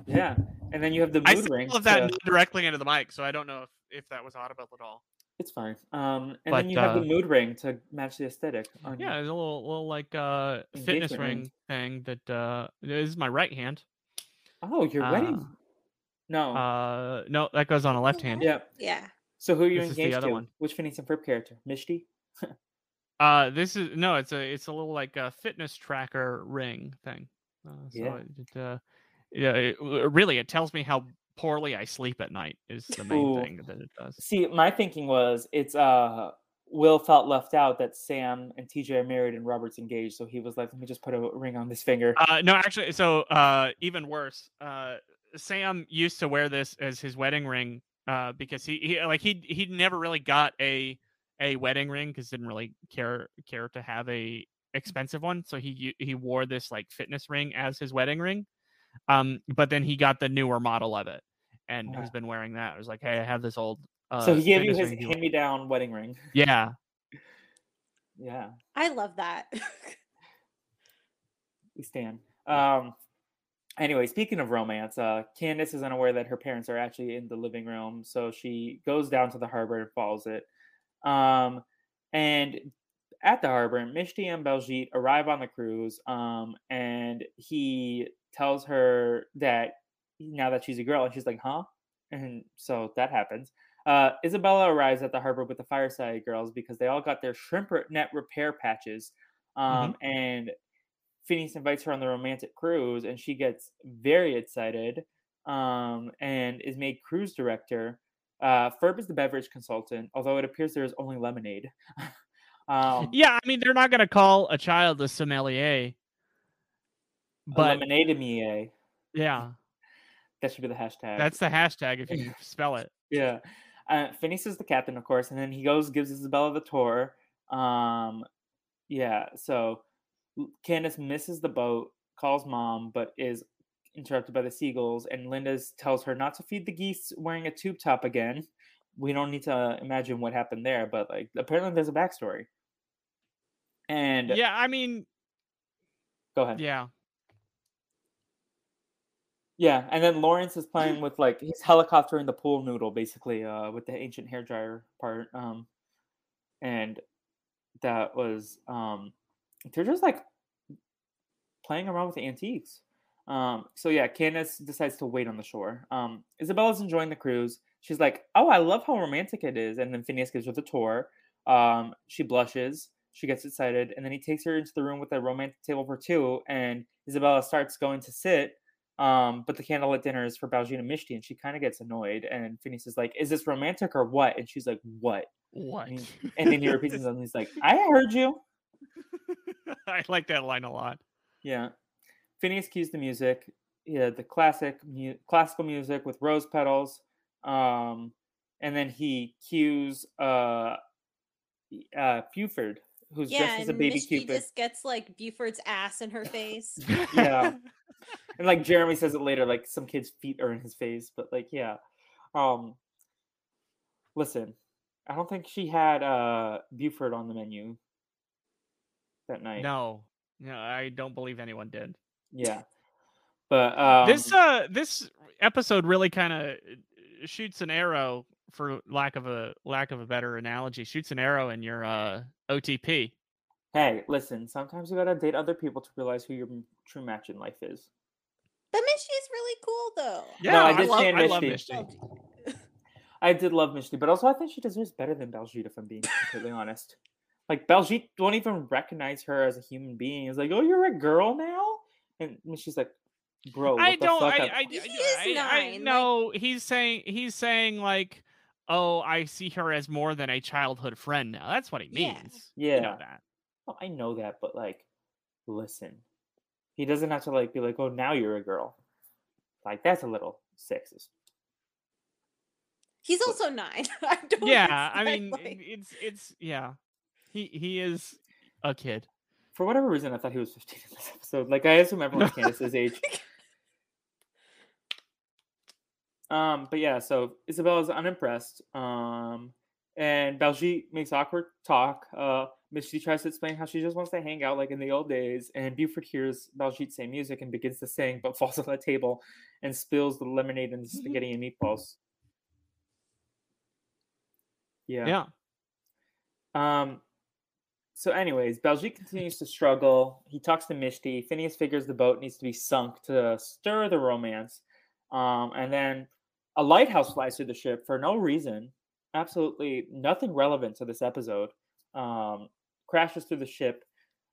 Yeah, and then you have the
I
mood
said
ring.
all of that not directly into the mic, so I don't know if, if that was audible at all.
It's fine. Um, and
But,
then you have
uh,
the mood ring to match the aesthetic. On
Yeah, it's a little little like uh fitness ring
ring.
thing that uh this is my right hand.
Oh, your wedding.
Uh,
No.
Uh, no, that goes on a left hand.
yeah.
Yeah.
So who are you
this is the
engaged
other
to?
one.
Which Phineas and Ferb character? Mishti. (laughs)
Uh, this is no, it's a it's a little like a fitness tracker ring thing. Uh, so
Yeah.
it, it, uh, yeah, it, really, it tells me how poorly I sleep at night. Is the main
Ooh.
thing that it does.
See, my thinking was it's uh Will felt left out that Sam and TJ are married and Robert's engaged, so he was like, "Let me just put a ring on this finger."
Uh, no, actually, so uh, even worse. Uh, Sam used to wear this as his wedding ring. Uh, because he, he like he he never really got a a wedding ring because didn't really care care to have a expensive one. So he he wore this like fitness ring as his wedding ring. Um, but then he got the newer model of it, and he's been wearing that. I was like, hey, I have this old. Uh,
so he gave you his
ring. Do you want-"
hand-me-down wedding ring.
Yeah,
Yeah,
I love that. (laughs)
we stand. Um. Anyway, speaking of romance, uh, Candace is unaware that her parents are actually in the living room, so she goes down to the harbor and follows it. Um, and at the harbor, Mishti and Baljeet arrive on the cruise, um, and he tells her that now that she's a girl, and she's like, "Huh?" And so that happens. Uh, Isabella arrives at the harbor with the Fireside Girls because they all got their shrimp net repair patches, um, and Phineas invites her on the romantic cruise, and she gets very excited um, and is made cruise director. Uh, Ferb is the beverage consultant, although it appears there is only lemonade. (laughs) um,
yeah. I mean, they're not gonna call a child a sommelier, but
lemonade me,
yeah,
that should be the hashtag.
that's the hashtag if you (laughs) spell it.
yeah. Uh, Phineas is the captain, of course, and then he goes gives Isabella the tour. Um, yeah, so Candace misses the boat, calls mom, but is interrupted by the seagulls, and Linda tells her not to feed the geese wearing a tube top again. We don't need to imagine what happened there, but like apparently there's a backstory. And
Yeah, I mean,
go ahead.
yeah.
Yeah, and then Lawrence is playing (laughs) with like he's helicoptering the pool noodle basically uh with the ancient hair dryer part um and that was um they're just like playing around with antiques. Um so yeah, Candace decides to wait on the shore. Um Isabella's enjoying the cruise. She's like, "Oh, I love how romantic it is." And then Phineas gives her the tour. Um she blushes, she gets excited, and then he takes her into the room with a romantic table for two and Isabella starts going to sit um, but the candlelit dinner is for Baljeet and Mishti, and she kind of gets annoyed. And Phineas is like, "Is this romantic or what?" And she's like, "What?"
What?
And, he- and then he repeats himself, and he's like, "I heard you." (laughs)
I like that line a lot.
Yeah. Phineas cues the music, yeah, the classic mu- classical music with rose petals, um, and then he cues uh, uh, Buford, who's
yeah,
dressed as a
and
baby
Mishti
Cupid.
just gets like Buford's ass in her face. (laughs)
yeah (laughs) and like jeremy says it later like some kid's feet are in his face but like yeah um listen i don't think she had uh buford on the menu that night
No, no, I don't believe anyone did.
yeah but um
this uh, this episode really kind of shoots an arrow, for lack of a lack of a better analogy, shoots an arrow in your uh OTP.
hey listen sometimes you gotta date other people to realize who your true match in life is
But Mishti's really cool though.
Yeah,
I
I,
did
love,
stand
I love
Mishti.
Mishti. (laughs)
i did love Mishti, but also i think she deserves better than Baljeet, if i'm being completely honest like Baljeet won't even recognize her as a human being it's like oh you're a girl now and she's like bro what
I
the
don't.
fuck
I,
I'm-
He
I,
is
I, I
nine, like-
know he's saying he's saying like, oh, I see her as more than a childhood friend now. That's what he means.
Yeah.
You know that.
Well, I know that, but like, listen, he doesn't have to like be like, oh, now you're a girl. Like that's a little sexist.
He's also nine. (laughs) I don't
Yeah, I mean,
like-
it's it's yeah. He he is a kid.
For whatever reason, I thought he was 15 in this episode. Like I assume (laughs) everyone's Candace's age. (laughs) Um, but yeah, so Isabel is unimpressed. Um, and Baljeet makes awkward talk. Uh, Mishti tries to explain how she just wants to hang out like in the old days. And Buford hears Baljeet say music and begins to sing, but (laughs) falls on the table and spills the lemonade and the spaghetti and meatballs. Yeah.
Yeah.
Um. So, anyways, Baljeet continues to struggle. He talks to Mishti. Phineas figures the boat needs to be sunk to stir the romance. Um, and then a lighthouse flies through the ship for no reason, absolutely nothing relevant to this episode. Um, crashes through the ship,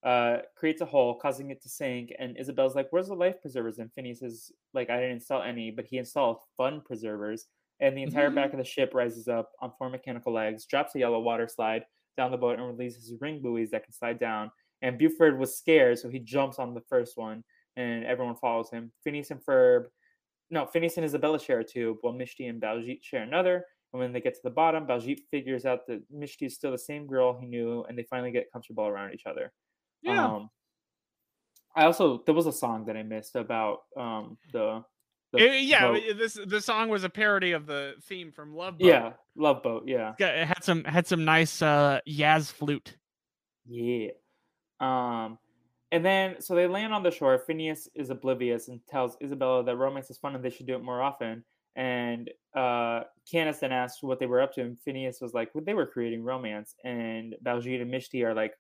uh, creates a hole, causing it to sink. And Isabel's like, "Where's the life preservers?" And Phineas is like, "I didn't install any, but he installed fun preservers." And the entire back of the ship rises up on four mechanical legs, drops a yellow water slide down the boat, and releases ring buoys that can slide down. And Buford was scared, so he jumps on the first one, and everyone follows him. Phineas and Ferb, no, Phineas and Isabella share a tube, while Mishti and Baljeet share another. And when they get to the bottom, Baljeet figures out that Mishti is still the same girl he knew, and they finally get comfortable around each other.
Yeah.
Um, I also there was a song that I missed about um the, the
Eh, yeah,
boat.
this the song was a parody of the theme from Love Boat.
yeah Love Boat yeah
It had some had some nice uh Yaz flute.
Yeah. Um, and then so they land on the shore. Phineas is oblivious and tells Isabella that romance is fun and they should do it more often. And uh, Candace then asks what they were up to, and Phineas was like, well, "They were creating romance." And Baljeet and Mishti are like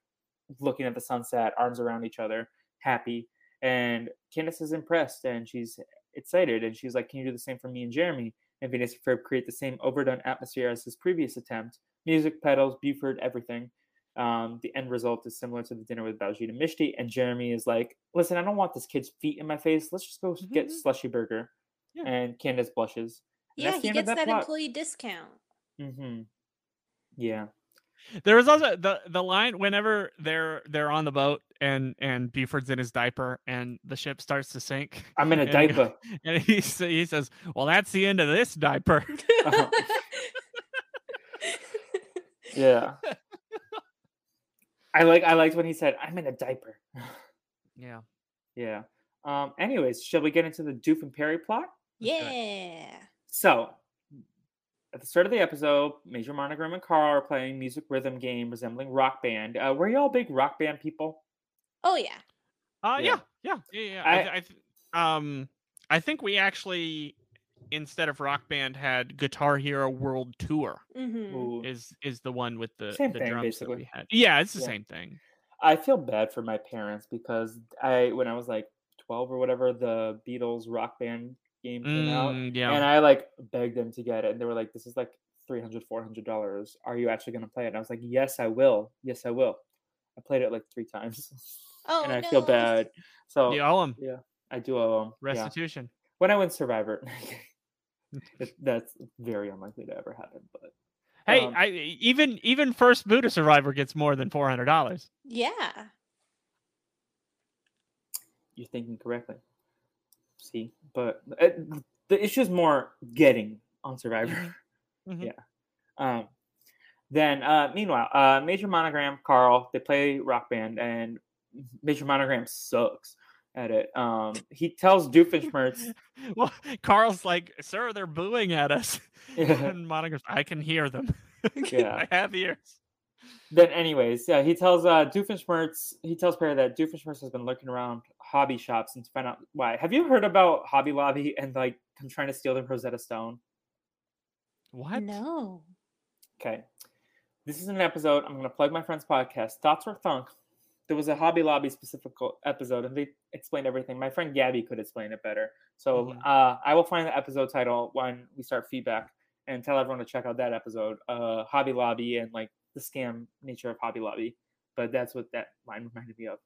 looking at the sunset, arms around each other, happy. And Candace is impressed and she's excited, and she's like, "Can you do the same for me and Jeremy?" And Phineas and Ferb create the same overdone atmosphere as his previous attempt: music, pedals, Buford, everything. Um, the end result is similar to the dinner with Baljeet and Mishti, and Jeremy is like, "Listen, I don't want this kid's feet in my face. Let's just go s- get slushy burger."
Yeah.
And Candace blushes. And
yeah, he gets that,
plot.
employee discount.
Mm-hmm. Yeah.
There was also the the line whenever they're they're on the boat and and Buford's in his diaper and the ship starts to sink.
I'm in a
And he
diaper. (laughs)
And he he says, "Well, that's the end of this diaper."
Uh-huh. (laughs) Yeah. (laughs) I like I liked when he said, "I'm in a diaper."
Yeah.
yeah. Um. Anyways, shall we get into the Doof and Perry plot?
yeah.
So, at the start of the episode, Major Monogram and Carl are playing music rhythm game resembling Rock Band. Uh, were y'all big Rock Band people?
Oh yeah.
Uh,
Yeah.
yeah, yeah, yeah, yeah.
I-
I, I th- um, I think we actually, instead of Rock Band, had Guitar Hero World Tour.
Mm-hmm.
Is is the one with the
Same
the
thing,
drums that we had? Yeah, it's the
Yeah.
same thing.
I feel bad for my parents because I, when I was like 12 or whatever, the Beatles Rock Band game came out,
Mm, yeah.
and I like begged them to get it, and they were like, "This is like 300 400 dollars. Are you actually going to play it?" And I was like, "Yes, I will. Yes, I will." I played it like three times, (laughs)
Oh
and I
no.
feel bad. So
you owe them
yeah, I do owe them. Yeah.
restitution.
When I win Survivor, (laughs) it- that's very unlikely to ever happen. But
Hey,
Um,
I even even first Buddha Survivor gets more than four hundred dollars.
Yeah.
you're thinking correctly. See, but uh, the issue is more getting on Survivor.
Mhm. (laughs)
Yeah. Um, then, uh, meanwhile, uh, Major Monogram, Carl, they play Rock Band, and Major Monogram sucks at it. Um, he tells Doofenshmirtz, (laughs)
well, Carl's like, "Sir, they're booing at us," (laughs)
Yeah.
and Monogram's, "I can hear them. (laughs)
Yeah.
I have ears."
then, anyways, yeah, he tells uh, Doofenshmirtz, he tells Perry that Doofenshmirtz has been looking around hobby shops and to find out why. Have you heard about Hobby Lobby and like them trying to steal the Rosetta Stone?
What?
No.
Okay. This is an episode. I'm going to plug my friend's podcast, Thoughts Were Thunk. There was a Hobby Lobby specific episode, and they explained everything. My friend Gabby could explain it better. So
Mhm.
uh, I will find the episode title when we start feedback and tell everyone to check out that episode, uh, Hobby Lobby, and like the scam nature of Hobby Lobby. But that's what that line (laughs) reminded me of.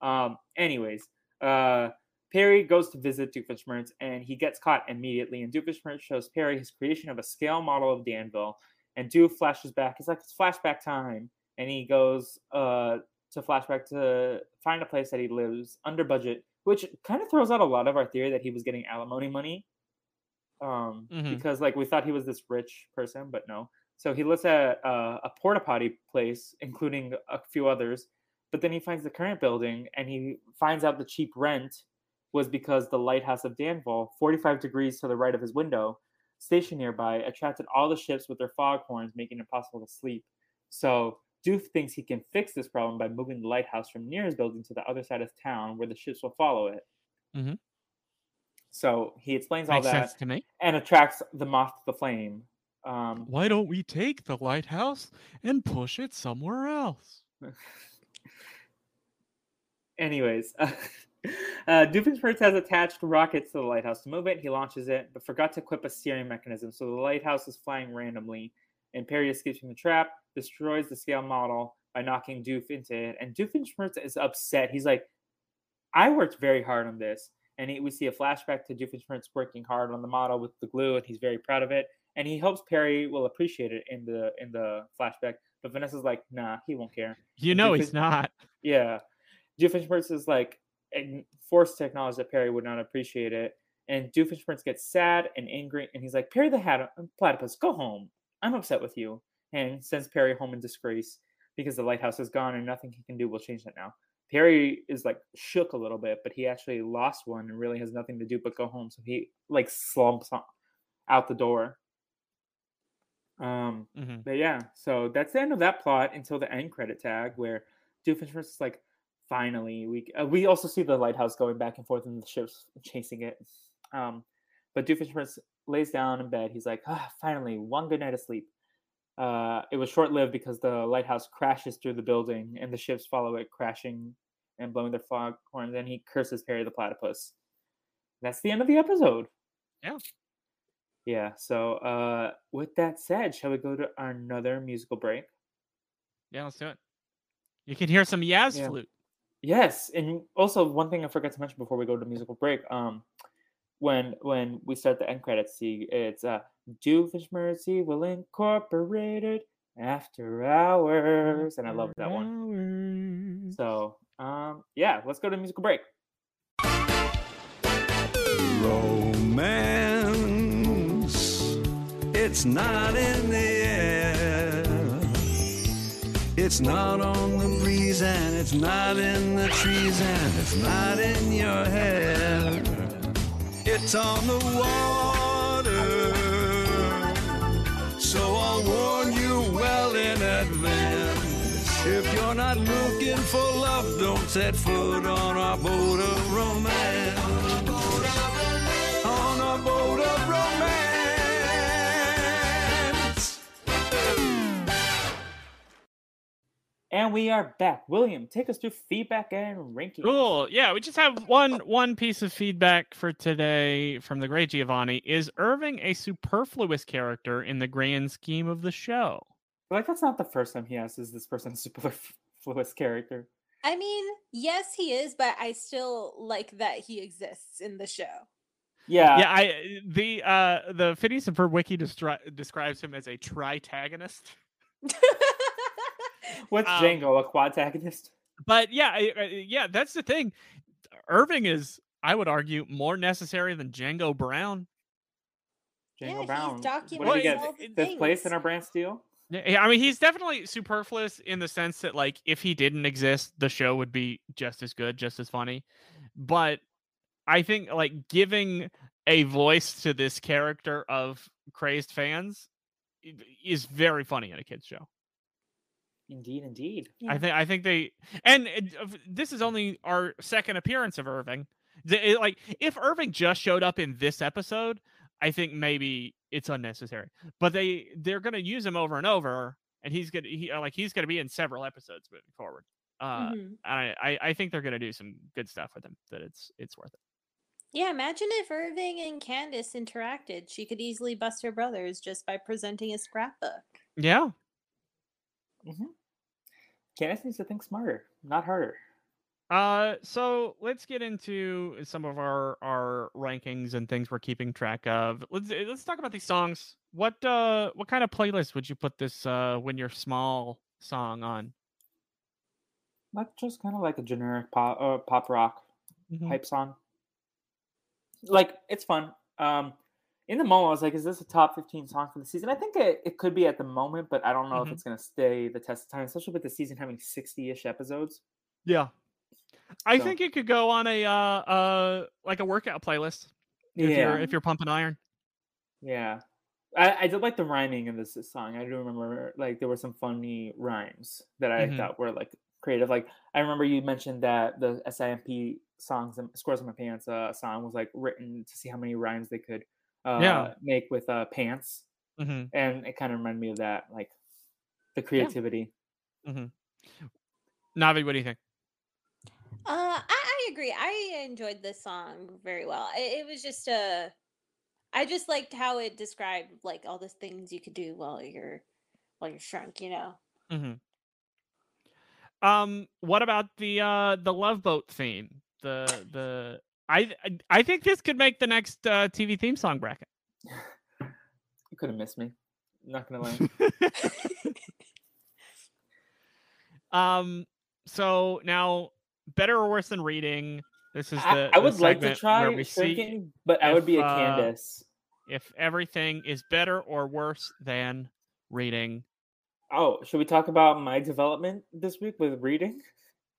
Um, anyways, uh, Perry goes to visit Doofenshmirtz and he gets caught immediately. And Doofenshmirtz shows Perry his creation of a scale model of Danville. And Doof flashes back. It's like it's flashback time. And he goes uh, to flashback to find a place that he lives under budget, which kind of throws out a lot of our theory that he was getting alimony money. Um,
Mhm.
because like we thought he was this rich person, but no. So he looks at uh, a porta potty place, including a few others. But then he finds the current building, and he finds out the cheap rent was because the lighthouse of Danville, 45 degrees to the right of his window, stationed nearby, attracted all the ships with their foghorns, making it impossible to sleep. So Doof thinks he can fix this problem by moving the lighthouse from near his building to the other side of town where the ships will follow it.
Mhm.
So he explains all that
sense to me.
and attracts the moth to the flame. Um,
Why don't we take the lighthouse and push it somewhere else? (laughs)
Anyways, (laughs) uh, Doofenshmirtz has attached rockets to the lighthouse to move it. He launches it, but forgot to equip a steering mechanism, so the lighthouse is flying randomly. And Perry escapes from the trap, destroys the scale model by knocking Doof into it. And Doofenshmirtz is upset. He's like, I worked very hard on this. And he, we see a flashback to Doofenshmirtz working hard on the model with the glue, and he's very proud of it. And he hopes Perry will appreciate it in the in the flashback. But Vanessa's like, nah, he won't care.
You know he's not.
yeah. Doofenshmirtz is like forced to acknowledge that Perry would not appreciate it. And Doofenshmirtz gets sad and angry, and he's like, Perry the Hat- uh, Platypus, go home. I'm upset with you. And sends Perry home in disgrace because the lighthouse is gone and nothing he can do will change that now. Perry is like shook a little bit, but he actually lost one and really has nothing to do but go home. So he like slumps out the door. Um,
Mhm.
but yeah, so that's the end of that plot until the end credit tag where Doofenshmirtz is like, finally, we uh, we also see the lighthouse going back and forth and the ships chasing it. Um, but Doofenshmirtz lays down in bed. He's like, ah, finally, one good night of sleep. Uh, it was short lived because the lighthouse crashes through the building and the ships follow it, crashing and blowing their foghorns. And he curses Perry the platypus. That's the end of the episode.
Yeah.
Yeah. So, uh, with that said, shall we go to our another musical break?
Yeah, let's do it. You can hear some Yaz
Yeah.
flute.
Yes, and also one thing I forgot to mention before we go to musical break. Um, when when we start the end credits, see it's uh, Doofenshmirtz Evil Incorporated after hours, and I love that one. So, um, yeah, let's go to musical break.
Romance, it's not in the air. It's not on the breeze, and it's not in the trees, and it's not in your hair. It's on the water. You're not looking for love, don't set foot on our boat of romance. On a boat of romance.
And we are back. William, take us through feedback and ranking.
Cool. Yeah, we just have one one piece of feedback for today from the great Giovanni. Is Irving a superfluous character in the grand scheme of the show?
Like that's not the first time he asks, "Is this person a superfluous character?"
I mean, yes, he is, but I still like that he exists in the show.
Yeah,
yeah, I the uh the Phineas and Ferb wiki destri- describes him as a tritagonist. (laughs)
What's
Um,
Django? A quadtagonist?
But yeah, I- I- yeah, that's the thing. Irving is, I would argue, more necessary than Django Brown.
Django
yeah, he's
Brown. What did
documenting
he get?
all the
Fifth place in our brand steal.
Yeah, yeah, I mean, he's definitely superfluous in the sense that, like, if he didn't exist, the show would be just as good, just as funny. But I think, like, giving a voice to this character of crazed fans is very funny in a kids show.
Indeed, indeed.
I think I think they and it- uh, this is only our second appearance of Irving. The- it- like if Irving just showed up in this episode, I think maybe it's unnecessary. But they they're gonna use him over and over, and he's gonna he uh, like he's gonna be in several episodes moving forward. Uh,
Mhm.
I, I I think they're gonna do some good stuff with him. That it's it's worth it.
Yeah, imagine if Irving and Candace interacted. She could easily bust her brothers just by presenting a scrapbook.
Yeah. Mm-hmm.
Candace needs to think smarter, not harder.
Uh, so let's get into some of our our rankings and things we're keeping track of. Let's eh, let's talk about these songs. What uh what kind of playlist would you put this uh when you're small song on?
Like just kind of like a generic pop uh, pop rock
Mhm.
hype song. Like it's fun. Um, in the moment, I was like, "Is this a top fifteen song for the season?" I think it, it could be at the moment, but I don't know
Mhm.
if it's gonna stay the test of time, especially with the season having sixty ish episodes.
Yeah. I
So-
think it could go on a uh uh like a workout playlist if
Yeah.
you're if you're pumping iron.
Yeah, I, I did like the rhyming in this song. I do remember like there were some funny rhymes that I
Mhm.
thought were like creative. Like I remember you mentioned that the SIMP songs and Squirrels in My Pants uh, song was like written to see how many rhymes they could uh,
Yeah.
make with uh, pants,
Mm-hmm.
and it kind of reminded me of that, like the creativity.
Mm-hmm. Navi, what do you think?
Uh, I, I agree. I enjoyed this song very well. It, it was just a. I just liked how it described like all the things you could do while you're while you're shrunk. You know.
Mm-hmm. Um, what about the uh the love boat theme? The the I I- I think this could make the next uh, TV theme song bracket. (laughs)
You could have missed me. Not gonna lie. (laughs) (laughs)
um, so now better or worse than reading. This is the.
I
the
would like to try
see
shrinking, but I would be a
uh,
Candace.
if everything is better or worse than reading.
Oh, should we talk about my development this week with reading?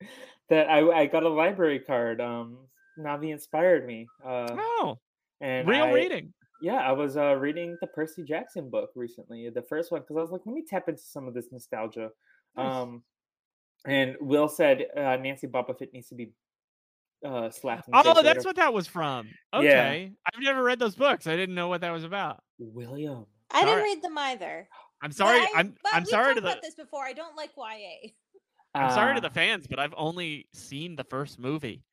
(laughs) that I I got a library card. Um, Navi inspired me. Uh,
Oh,
and
real
I-
reading.
Yeah, I was uh, reading the Percy Jackson book recently, the first one, because I was like, let me tap into some of this nostalgia.
Nice.
Um, and Will said uh, Nancy Bobofit needs to be uh, slapped. In the
Oh,
or
that's what that was from.
Yeah.
Okay, I've never read those books. I didn't know what that was about.
William.
I
Sorry.
didn't read them either.
I'm
But
sorry.
I-
I'm
but
I'm
we've
sorry to the
about this before. I don't like YA.
I'm sorry to
Uh,
the fans, but I've only seen the first movie.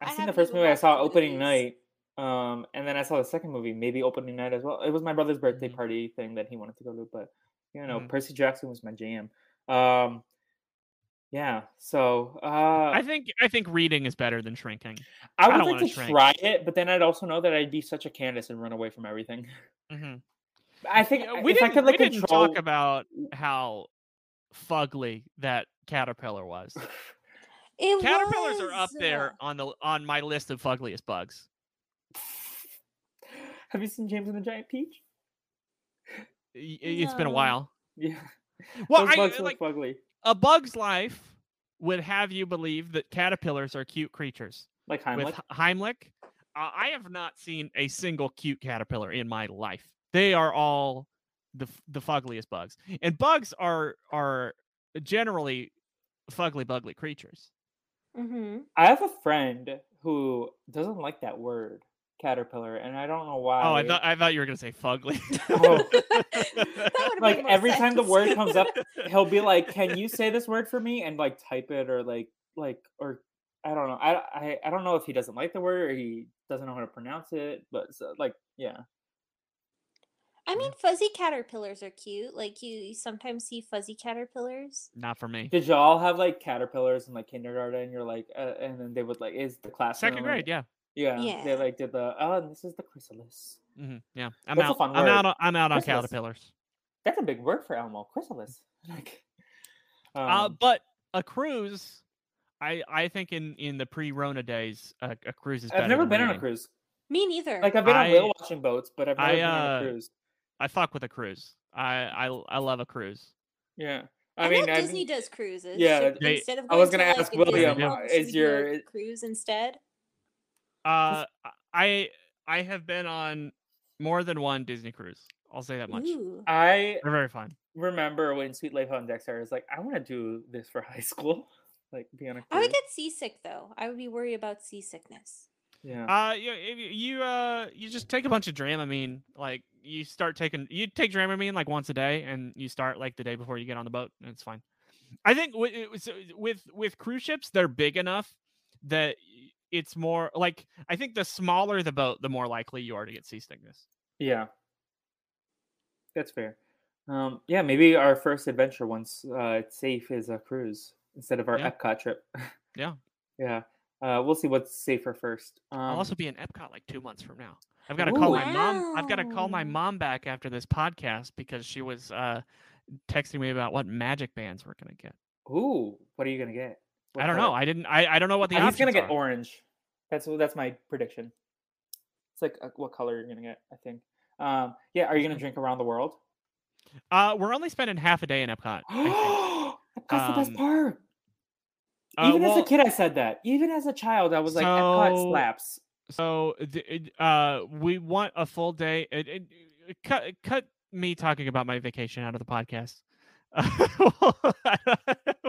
I've
I
seen the first movie. I saw
the
opening night, um, and then I saw the second movie, maybe opening night as well. It was my brother's birthday
Mhm.
party thing that he wanted to go to, but you know,
Mhm.
Percy Jackson was my jam. Um, yeah, so uh,
I think I think reading is better than shrinking.
I
I
would
don't
like
wanna shrink.
try it, but then I'd also know that I'd be such a Candace and run away from everything.
hmm
I think
we
if
didn't,
could like
we didn't
control.
talk about how fugly that caterpillar was.
It
Caterpillars are up there
uh,
on the on my list of fuggliest bugs. (laughs)
Have you seen James and the Giant Peach?
Y- It's been a while.
Yeah.
Well,
Those
I,
bugs
like
look ugly.
A bug's life would have you believe that caterpillars are cute creatures.
Like Heimlich.
H- Heimlich, uh, I have not seen a single cute caterpillar in my life. They are all the the fuggliest bugs, and bugs are are generally fugly bugly creatures.
mhm.
I have a friend who doesn't like that word, caterpillar, and I don't know why.
Oh, I thought I thought you were gonna say fugly.
Oh. (laughs) Like
made more
every time the word comes up, he'll be like, "Can you say this word for me?" and like type it or like like or I don't know. I I, I don't know if he doesn't like the word or he doesn't know how to pronounce it, but so, like yeah.
I mean, fuzzy caterpillars are cute. Like you, you sometimes see fuzzy caterpillars.
Not for me.
Did y'all have like caterpillars in like kindergarten? And you're like, uh, and then they would like, is the class
Second grade, yeah.
Yeah,
Yeah.
They like did the oh, and this is the chrysalis.
Mm-hmm. Yeah, I'm
That's a
out.
fun
I'm
word.
out. On, I'm out on
Chrysalis.
caterpillars.
That's a big word for Elmo, chrysalis. (laughs) Like,
uh,
um,
but a cruise, I I think in in the pre-Rona days, a, a cruise is.
I've
better
never
than
been on a cruise.
Me neither.
Like I've been on whale watching boats, but I've never
I,
been on
uh,
a cruise.
I fuck with a cruise. I I I love a cruise.
Yeah,
I,
I mean,
know
I
Disney
mean,
does cruises.
yeah,
Should-
they-
instead of
I was
going
gonna
to,
ask
like,
William, uh, is your-
cruise instead?
Uh, I I have been on more than one Disney cruise. I'll say that much.
Ooh.
I
They're very fun.
remember when Sweet Life on Dexter was like, I want to do this for (laughs) high school, like be on a
I would get seasick though. I would be worried about seasickness.
Yeah,
Uh, you you- you uh you just take a bunch of Dramamine. Like you start taking you take Dramamine like once a day, and you start like the day before you get on the boat, and it's fine. I think with with with cruise ships, they're big enough that y- it's more like I think the smaller the boat, the more likely you are to get seasickness.
yeah, that's fair. Um, yeah, maybe our first adventure once uh, it's safe is a cruise instead of our
Yeah.
Epcot trip.
Yeah. (laughs)
Yeah. Uh, we'll see what's safer first. Um,
I'll also be in Epcot like two months from now. I've got to call
Ooh.
my mom. I've got to call my mom back after this podcast because she was uh, texting me about what magic bands we're gonna get.
ooh, what are you gonna get? What
I don't
color?
know. I didn't. I, I don't know what the
Uh, he's gonna get
are.
orange. That's that's my prediction. It's like uh, what color you're gonna get. I think. Um, yeah. Are you gonna drink around the world?
Uh, we're only spending half a day in Epcot. (gasps)
That's the best
Um,
part.
Uh,
Even as a kid, I said that. Even as a child, I was like, Epcot slaps.
So uh, we want a full day. It, it, it- cut cut me talking about my vacation out of the podcast. (laughs)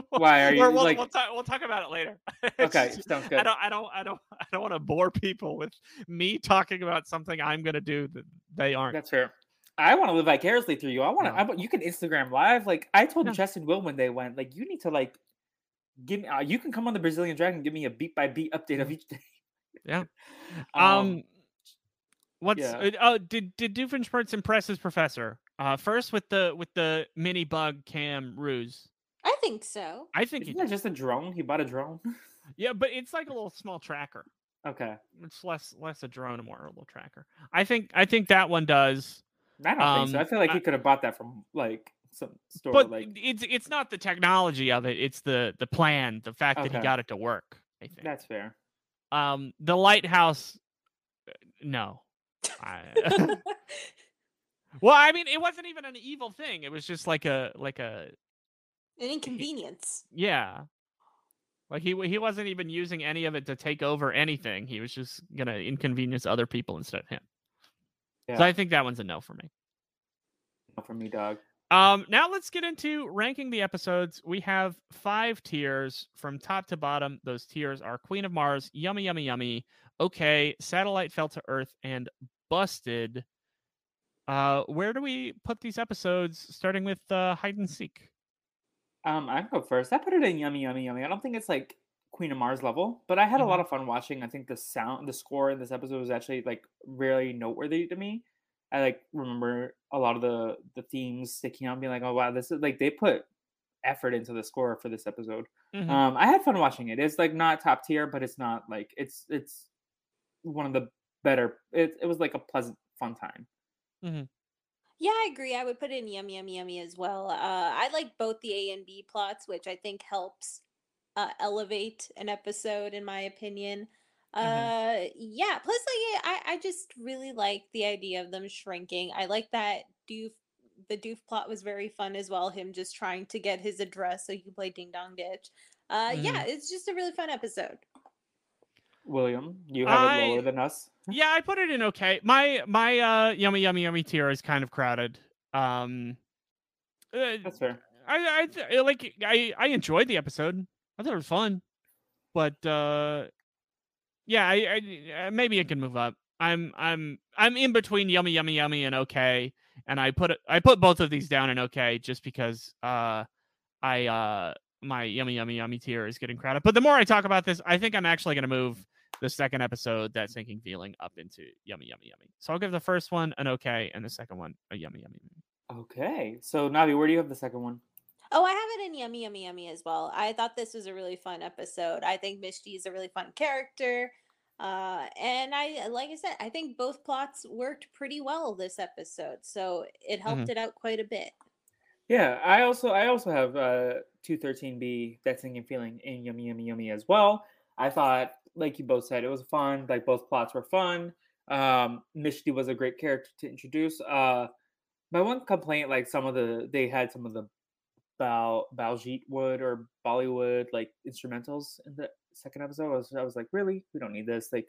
Why are you,
we'll,
like-
we'll, talk, we'll talk about it later. (laughs)
Okay, sounds
I don't. I don't. I don't. (laughs) I don't want to bore people with me talking about something I'm gonna do that they aren't.
That's fair. I want to live vicariously through you. I want to.
No.
You can Instagram live. Like I told
No.
Justin Will when they went, like you need to like give me. Uh, you can come on the Brazilian Dragon, give me a beat by beat update of each day.
Yeah.
Um,
Um, what's
yeah.
uh, uh, did did Doofenshmirtz impress his professor? Uh, first with the with the mini bug cam ruse.
I think so.
I think he
isn't that just a drone? He bought a drone. (laughs)
Yeah, but it's like a little small tracker.
okay,
It's less less a drone and more a little tracker. I think I think that one does.
I don't think so. I
Um,
feel like
I-
he could have bought that from like some store.
But
like
it's it's not the technology of it. It's the the plan, the fact that he got it to work. I think.
that's fair.
Um, the lighthouse. uh, No. I, (laughs) (laughs) well, I mean, it wasn't even an evil thing. It was just like a like a
An inconvenience.
yeah. Like he he wasn't even using any of it to take over anything. He was just gonna inconvenience other people instead of him.
Yeah,
So I think that one's a no for me.
No for me, dog.
Um, now let's get into ranking the episodes. We have five tiers from top to bottom. Those tiers are Queen of Mars, Yummy Yummy Yummy, Okay, Satellite Fell to Earth, and Busted. Uh, where do we put these episodes? Starting with uh, Hide and Seek.
Um, I go first. I put it in yummy, yummy, yummy. I don't think it's like Queen of Mars level, but I had a lot of fun watching. I think the sound, the score in this episode was actually like really noteworthy to me. I like remember a lot of the the themes sticking out, being like, "Oh wow, this is like they put effort into the score for this episode."
Mhm.
Um, I had fun watching it. It's like not top tier, but it's not like it's it's one of the better. It it was like a pleasant, fun time.
Yeah, I agree. I would put in yummy, yummy, yummy as well. Uh, I like both the A and B plots, which I think helps uh, elevate an episode, in my opinion. Uh, yeah. Plus, like, I, I just really like the idea of them shrinking. I like that Doof. The Doof plot was very fun as well. Him just trying to get his address so he can play Ding Dong Ditch. Uh, yeah, it's just a really fun episode.
William, you have it lower than us.
Yeah, I put it in okay. My my uh Yummy Yummy Yummy tier is kind of crowded. Um, uh,
That's fair.
I I like I I enjoyed the episode. I thought it was fun, but uh, yeah, I, I maybe it can move up. I'm I'm I'm in between yummy yummy yummy and okay, and I put it I put both of these down in okay just because uh I uh my yummy yummy yummy tier is getting crowded. But the more I talk about this, I think I'm actually gonna move the second episode, that sinking feeling, up into yummy yummy yummy. So I'll give the first one an okay, and the second one a yummy yummy. yummy.
Okay, so Navi, where do you have the second one?
Oh, I have it in Yummy Yummy Yummy as well. I thought this was a really fun episode. I think Mishti is a really fun character. Uh, and I, like I said, I think both plots worked pretty well this episode. So it helped it out quite a bit.
Yeah, I also I also have uh two thirteen B that sinking feeling in yummy yummy yummy as well. I thought, like you both said, it was fun. Like both plots were fun. Um, Mishti was a great character to introduce. Uh, my one complaint, like some of the they had some of the Bal Baljit wood or Bollywood like instrumentals in the second episode. I was I was like, really, we don't need this. Like,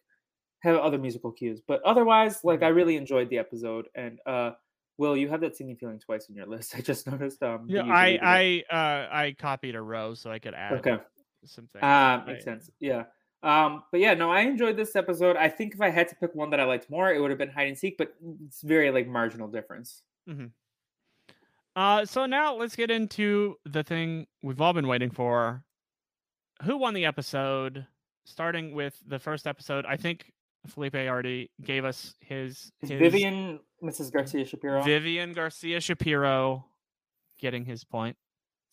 have other musical cues. But otherwise, like I really enjoyed the episode. And uh, Will, you have that sinking feeling twice in your (laughs) list. I just noticed. Um,
Yeah,
you deleted it.
I I uh I copied a row so I could add
Okay.
some things.
Ah, makes sense. Yeah. Um, but yeah, no, I enjoyed this episode. I think if I had to pick one that I liked more, it would have been hide and seek, but it's very like marginal difference. Mm-hmm.
Uh, so now let's get into the thing we've all been waiting for. Who won the episode? Starting with the first episode, I think Felipe already gave us his, his
Vivian, Mrs. Garcia Shapiro.
Vivian Garcia Shapiro getting his point.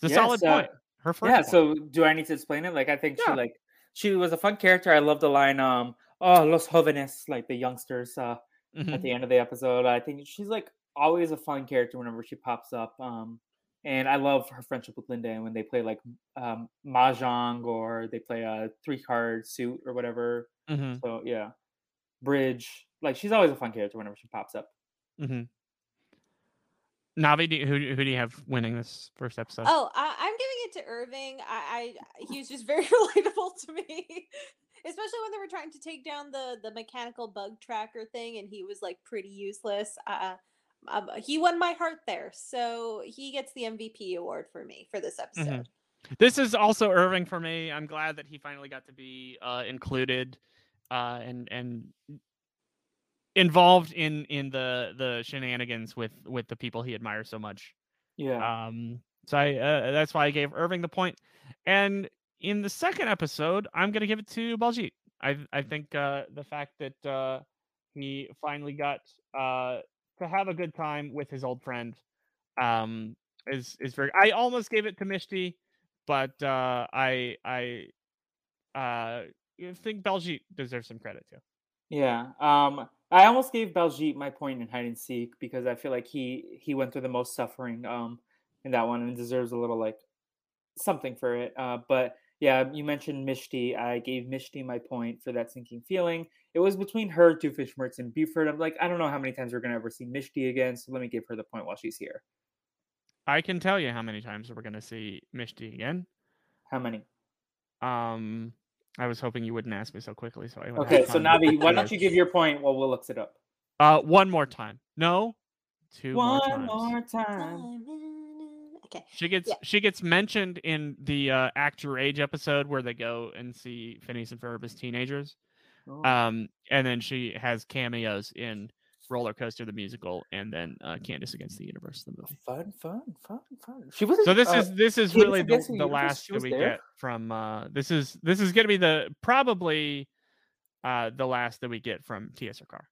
It's a
Yes,
solid
uh,
point. Her first.
yeah.
point.
So do I need to explain it? Like, I think
Yeah.
she like. She was a fun character. I love the line, um, "Oh, los jóvenes," like the youngsters. Uh,
Mhm.
at the end of the episode, I think she's like always a fun character whenever she pops up. Um, and I love her friendship with Linda and when they play like um, mahjong or they play a three card suit or whatever.
Mhm.
So yeah, bridge. Like she's always a fun character whenever she pops up.
Mhm. Navi, do you, who, who do you have winning this first episode?
Oh, I, I'm giving it to Irving. I, I he was just (laughs) very relatable to me, especially when they were trying to take down the the mechanical bug tracker thing, and he was like pretty useless. Uh, um, he won my heart there, so he gets the MVP award for me for this episode.
This is also Irving for me. I'm glad that he finally got to be uh, included uh, and and involved in in the the shenanigans with with the people he admires so much.
Yeah.
Um, so I uh, that's why I gave Irving the point. And in the second episode, I'm gonna give it to Baljeet. I I think uh, the fact that uh, he finally got uh, to have a good time with his old friend um, is is very. I almost gave it to Mishti, but uh, I I uh, think Baljeet deserves some credit too.
Yeah. Um, I almost gave Baljeet my point in hide and seek because I feel like he he went through the most suffering um in that one and deserves a little like something for it. Uh, but yeah, you mentioned Mishti. I gave Mishti my point for that sinking feeling. It was between her, Doofenshmirtz, and Buford. I'm like, I don't know how many times we're gonna ever see Mishti again, so let me give her the point while she's here.
I can tell you how many times we're gonna see Mishti again.
How many?
Um, I was hoping you wouldn't ask me so quickly, so I would have
Okay, so Navi, why don't you give your point while Will looks it up?
Uh, one more time. No, two more
One
times.
more time.
Okay.
She gets
Yeah.
she gets mentioned in the uh, Act Your Age episode where they go and see Phineas and Ferb as teenagers.
Oh.
Um, and then she has cameos in Roller Coaster the musical, and then uh, Candace Against the Universe the movie.
Fun, fun, fun, fun. She was
So this is this is
Candace
really the,
the
the last that we
there?
get from uh this is this is gonna be the probably uh the last that we get from Tiya Sircar.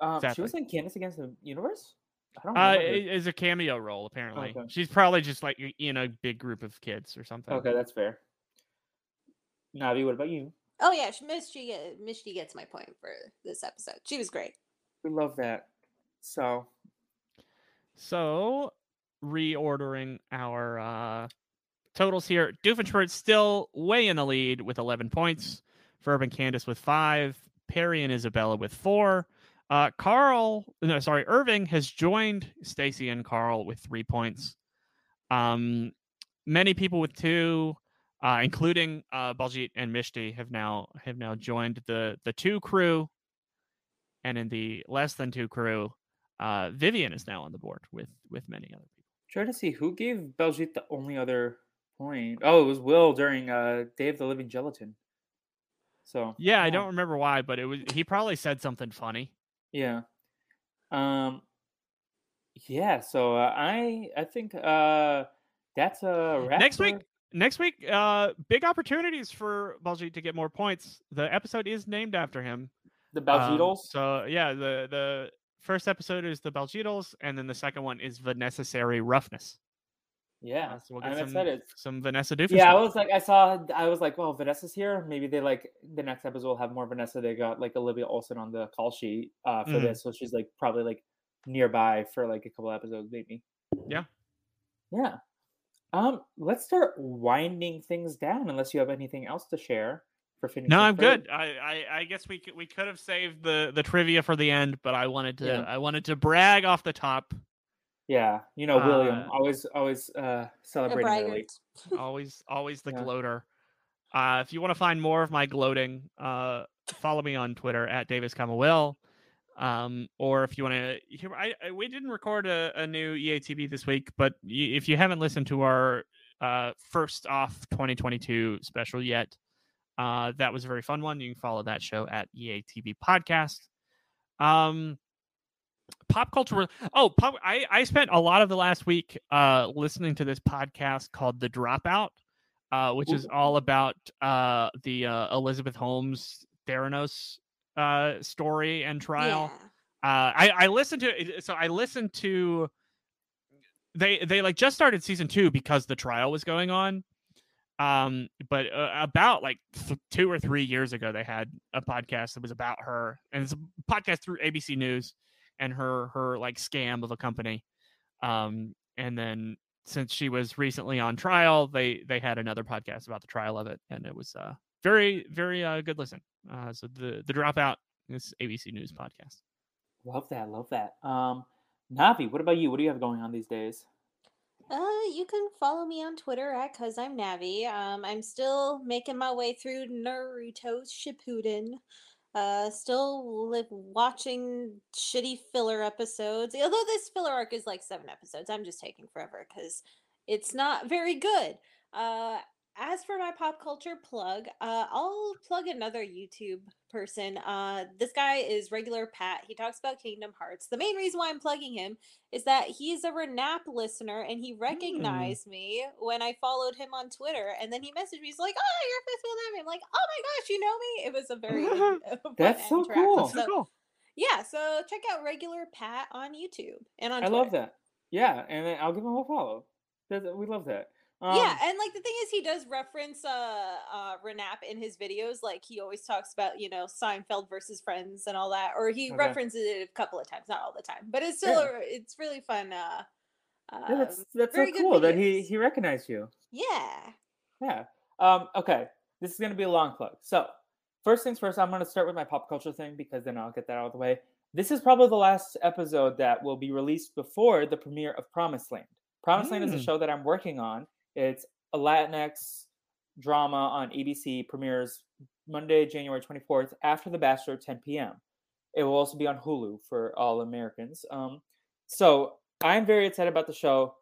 Um, she was in Candace Against the Universe. I don't
Uh,
remember.
it is a cameo role apparently.
Okay.
She's probably just like in a big group of kids or something.
Okay, that's fair. Navi, what about you?
Oh yeah, sh- Mishti get- gets my point for this episode. She was great.
We love that. So
So reordering our uh totals here. Doofenshmirtz still way in the lead with 11 points. Ferb and Candace with five. Perry and Isabella with four. Uh, Carl, no, sorry, Irving has joined Stacy and Carl with three points. Um, many people with two, uh, including uh, Baljeet and Mishti, have now have now joined the the two crew. And in the less than two crew, uh, Vivian is now on the board with with many other people.
try to see who gave Baljeet the only other point. Oh, it was Will during uh Day of the Living Gelatin. So
Yeah, I don't remember why, but it was he probably said something funny.
Yeah. Um. Yeah. So uh, I I think uh that's a wrap.
Next
for-
week, next week, uh, big opportunities for Baljeet to get more points. The episode is named after him.
the
Um,
Baljeatles.
so yeah, the the first episode is the Baljeatles, and then the second one is the necessary roughness.
Yeah.
Uh, so we'll
I'm
get some
excited.
some Vanessa Doofus.
Yeah, I was like, I saw, I was like, well, Vanessa's here. Maybe they like the next episode will have more Vanessa. They got like Olivia Olson on the call sheet uh, for
Mhm.
this, so she's like probably like nearby for like a couple episodes, maybe.
Yeah.
Yeah. Um, let's start winding things down. Unless you have anything else to share for Phineas
No, I'm
Ferb.
good. I, I I guess we could, we could have saved the the trivia for the end, but I wanted to
Yeah.
I wanted to brag off the top.
Yeah, you know William
Uh,
always always uh celebrating early. (laughs)
always always the
Yeah.
gloater uh if you want to find more of my gloating uh follow me on twitter at davis will um or if you want to hear I, I we didn't record a, a new eatb this week but y- if you haven't listened to our uh first off 2022 special yet uh that was a very fun one you can follow that show at eatb podcast um pop culture re- oh pop i i spent a lot of the last week uh listening to this podcast called the dropout uh which is all about uh the uh elizabeth holmes theranos uh story and trial.
Yeah.
uh i i listened to it so i listened to they they like just started season two because the trial was going on. Um, but uh, about like th- two or three years ago, they had a podcast that was about her, and it's a podcast through ABC News and her her like scam of a company. Um, and then since she was recently on trial, they they had another podcast about the trial of it, and it was uh very very uh good listen. Uh, so the the dropout is ABC News podcast.
Love that. Love that. Um, Navi, what about you? What do you have going on these days?
Uh, you can follow me on Twitter at cause I'm Navi. Um, I'm still making my way through Naruto Shippuden. Uh, still live watching shitty filler episodes. Although this filler arc is like seven episodes, I'm just taking forever because it's not very good. Uh, as for my pop culture plug, uh, I'll plug another YouTube person. Uh, this guy is regular Pat. He talks about Kingdom Hearts. The main reason why I'm plugging him is that he's a Renap listener and he recognized me when I followed him on Twitter. And then he messaged me. He's like, "Oh, you're Festival Nami." I'm like, "Oh my gosh, you know me!" It was a very (laughs) (laughs) fun
That's so
interaction.
cool.
So cool.
Yeah, so check out regular Pat on YouTube and on
I
Twitter.
love that. Yeah, and I'll give him a follow. That- We love that. Um,
yeah, and like the thing is, he does reference uh uh Renap in his videos. Like he always talks about you know Seinfeld versus Friends and all that, or he
Okay.
references it a couple of times, not all the time, but it's still
Yeah.
a, it's really fun. Uh,
yeah, that's
um,
that's so cool that he he recognized you.
yeah.
Yeah. Um, okay. This is gonna be a long plug. So first things first, I'm gonna start with my pop culture thing because then I'll get that out of the way. This is probably the last episode that will be released before the premiere of Promised Land. Promised Land is a
Mm.
show that I'm working on. It's a Latinx drama on ABC, premieres Monday, January 24th after The Bachelor, 10 p.m. It will also be on Hulu for all Americans. Um, so I'm very excited about the show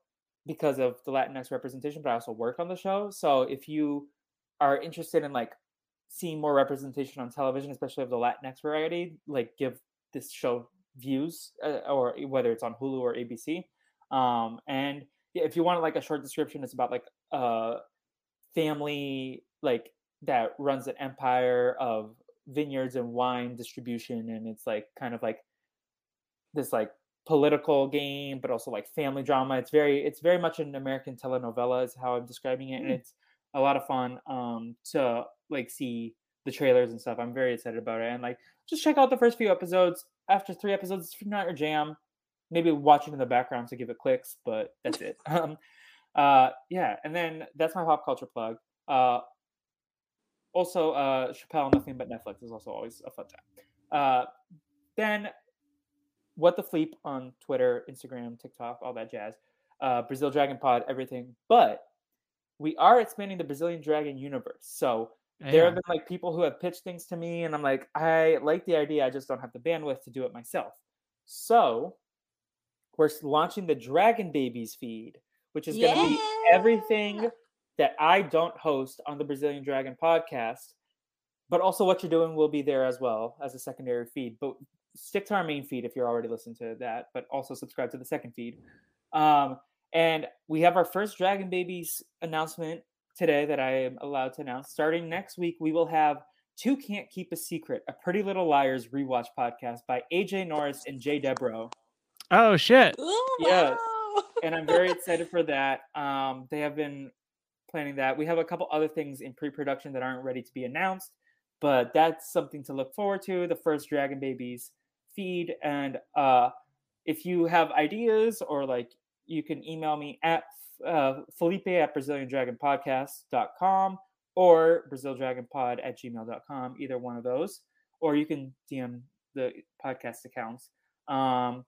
because of the Latinx representation, but I also work on the show. So if you are interested in like seeing more representation on television, especially of the Latinx variety, like give this show views, uh, or whether it's on Hulu or ABC. Um, and if you want like a short description, it's about like a family like that runs an empire of vineyards and wine distribution, and it's like kind of like this like political game, but also like family drama. It's very it's very much an American telenovela is how I'm describing it, and
Mm.
it's a lot of fun um to like see the trailers and stuff. I'm very excited about it, and like just check out the first few episodes. After three episodes, if you're not your jam, maybe watch it in the background to give it clicks, but that's it. (laughs) um, uh, yeah, and then that's my pop culture plug. Uh, also, uh, Chappelle, nothing but Netflix is also always a fun time. Uh, then, what the fleep on Twitter, Instagram, TikTok, all that jazz. Uh, Brazil Dragon Pod, everything. But we are expanding the Brazilian Dragon universe. So there have been like people who have pitched things to me, and I'm like, I like the idea, I just don't have the bandwidth to do it myself. So we're launching the Dragon Babies feed, which is going to be everything that I don't host on the Brazilian Dragon podcast, but also what you're doing will be there as well as a secondary feed. But stick to our main feed if you're already listening to that, but also subscribe to the second feed. Um, and we have our first Dragon Babies announcement today that I am allowed to announce. Starting next week, we will have Two Can't Keep a Secret, a Pretty Little Liars rewatch podcast by AJ Norris and Jay Debro
Oh shit.
Oh,
Yes.
wow. (laughs)
and I'm very excited for that. Um, they have been planning that. We have a couple other things in pre-production that aren't ready to be announced, but that's something to look forward to. The first Dragon Babies feed, and uh, if you have ideas or like, you can email me at uh, Felipe at BrazilianDragonPodcast.com or BrazilDragonPod at gmail.com, either one of those, or you can DM the podcast accounts. Um,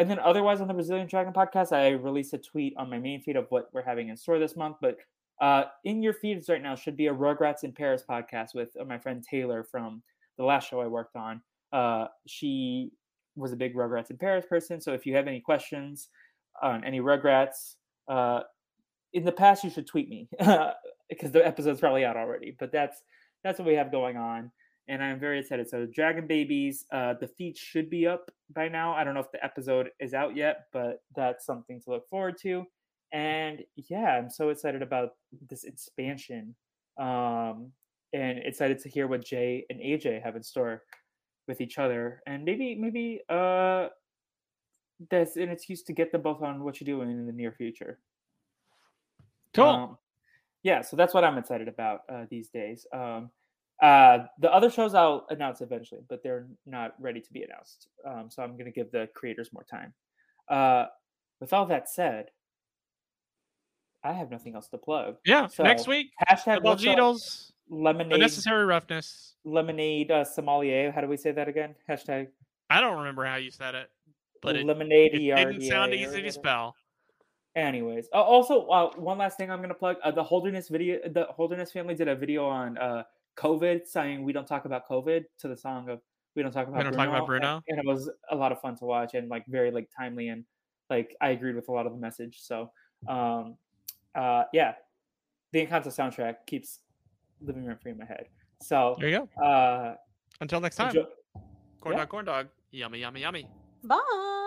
and then otherwise on the Brazilian Dragon podcast, I released a tweet on my main feed of what we're having in store this month. But uh, in your feeds right now should be a Rugrats in Paris podcast with uh, my friend Taylor from the last show I worked on. Uh, she was a big Rugrats in Paris person. So if you have any questions on any Rugrats, uh, in the past you should tweet me (laughs) because the episode's probably out already. But that's that's what we have going on and I'm very excited. So, Dragon Babies, uh, the feed should be up by now. I don't know if the episode is out yet, but that's something to look forward to. And yeah, I'm so excited about this expansion, um, and excited to hear what Jay and AJ have in store with each other, and maybe maybe uh, that's an excuse to get them both on what you're doing in the near future.
Cool.
Um, yeah, so that's what I'm excited about uh, these days. Um, uh, the other shows I'll announce eventually, but they're not ready to be announced. Um, so I'm going to give the creators more time. Uh, with all that said, I have nothing else to plug.
Yeah.
so, next
week,
Hashtag
the
what's up?
Baljeatles,
lemonade,
unnecessary roughness.
lemonade uh, sommelier. How do we say that again? Hashtag
I don't remember how you said it, but it,
lemonade.
it didn't sound easy to spell.
Anyways, uh, also uh, one last thing I'm gonna plug: uh, the Holderness video. The Holderness family did a video on uh, COVID, saying we don't talk about COVID to the song of "We Don't Talk About
Don't
Bruno,"
Talk About Bruno?
and, and it was a lot of fun to watch and like very like timely and like I agreed with a lot of the message. So, um, uh, yeah, the Encanto soundtrack keeps living rent free in my head. So,
There you go.
uh,
Until next time.
enjoy-
Corn
yeah.
dog, corn dog. Yummy, yummy, yummy.
Bye.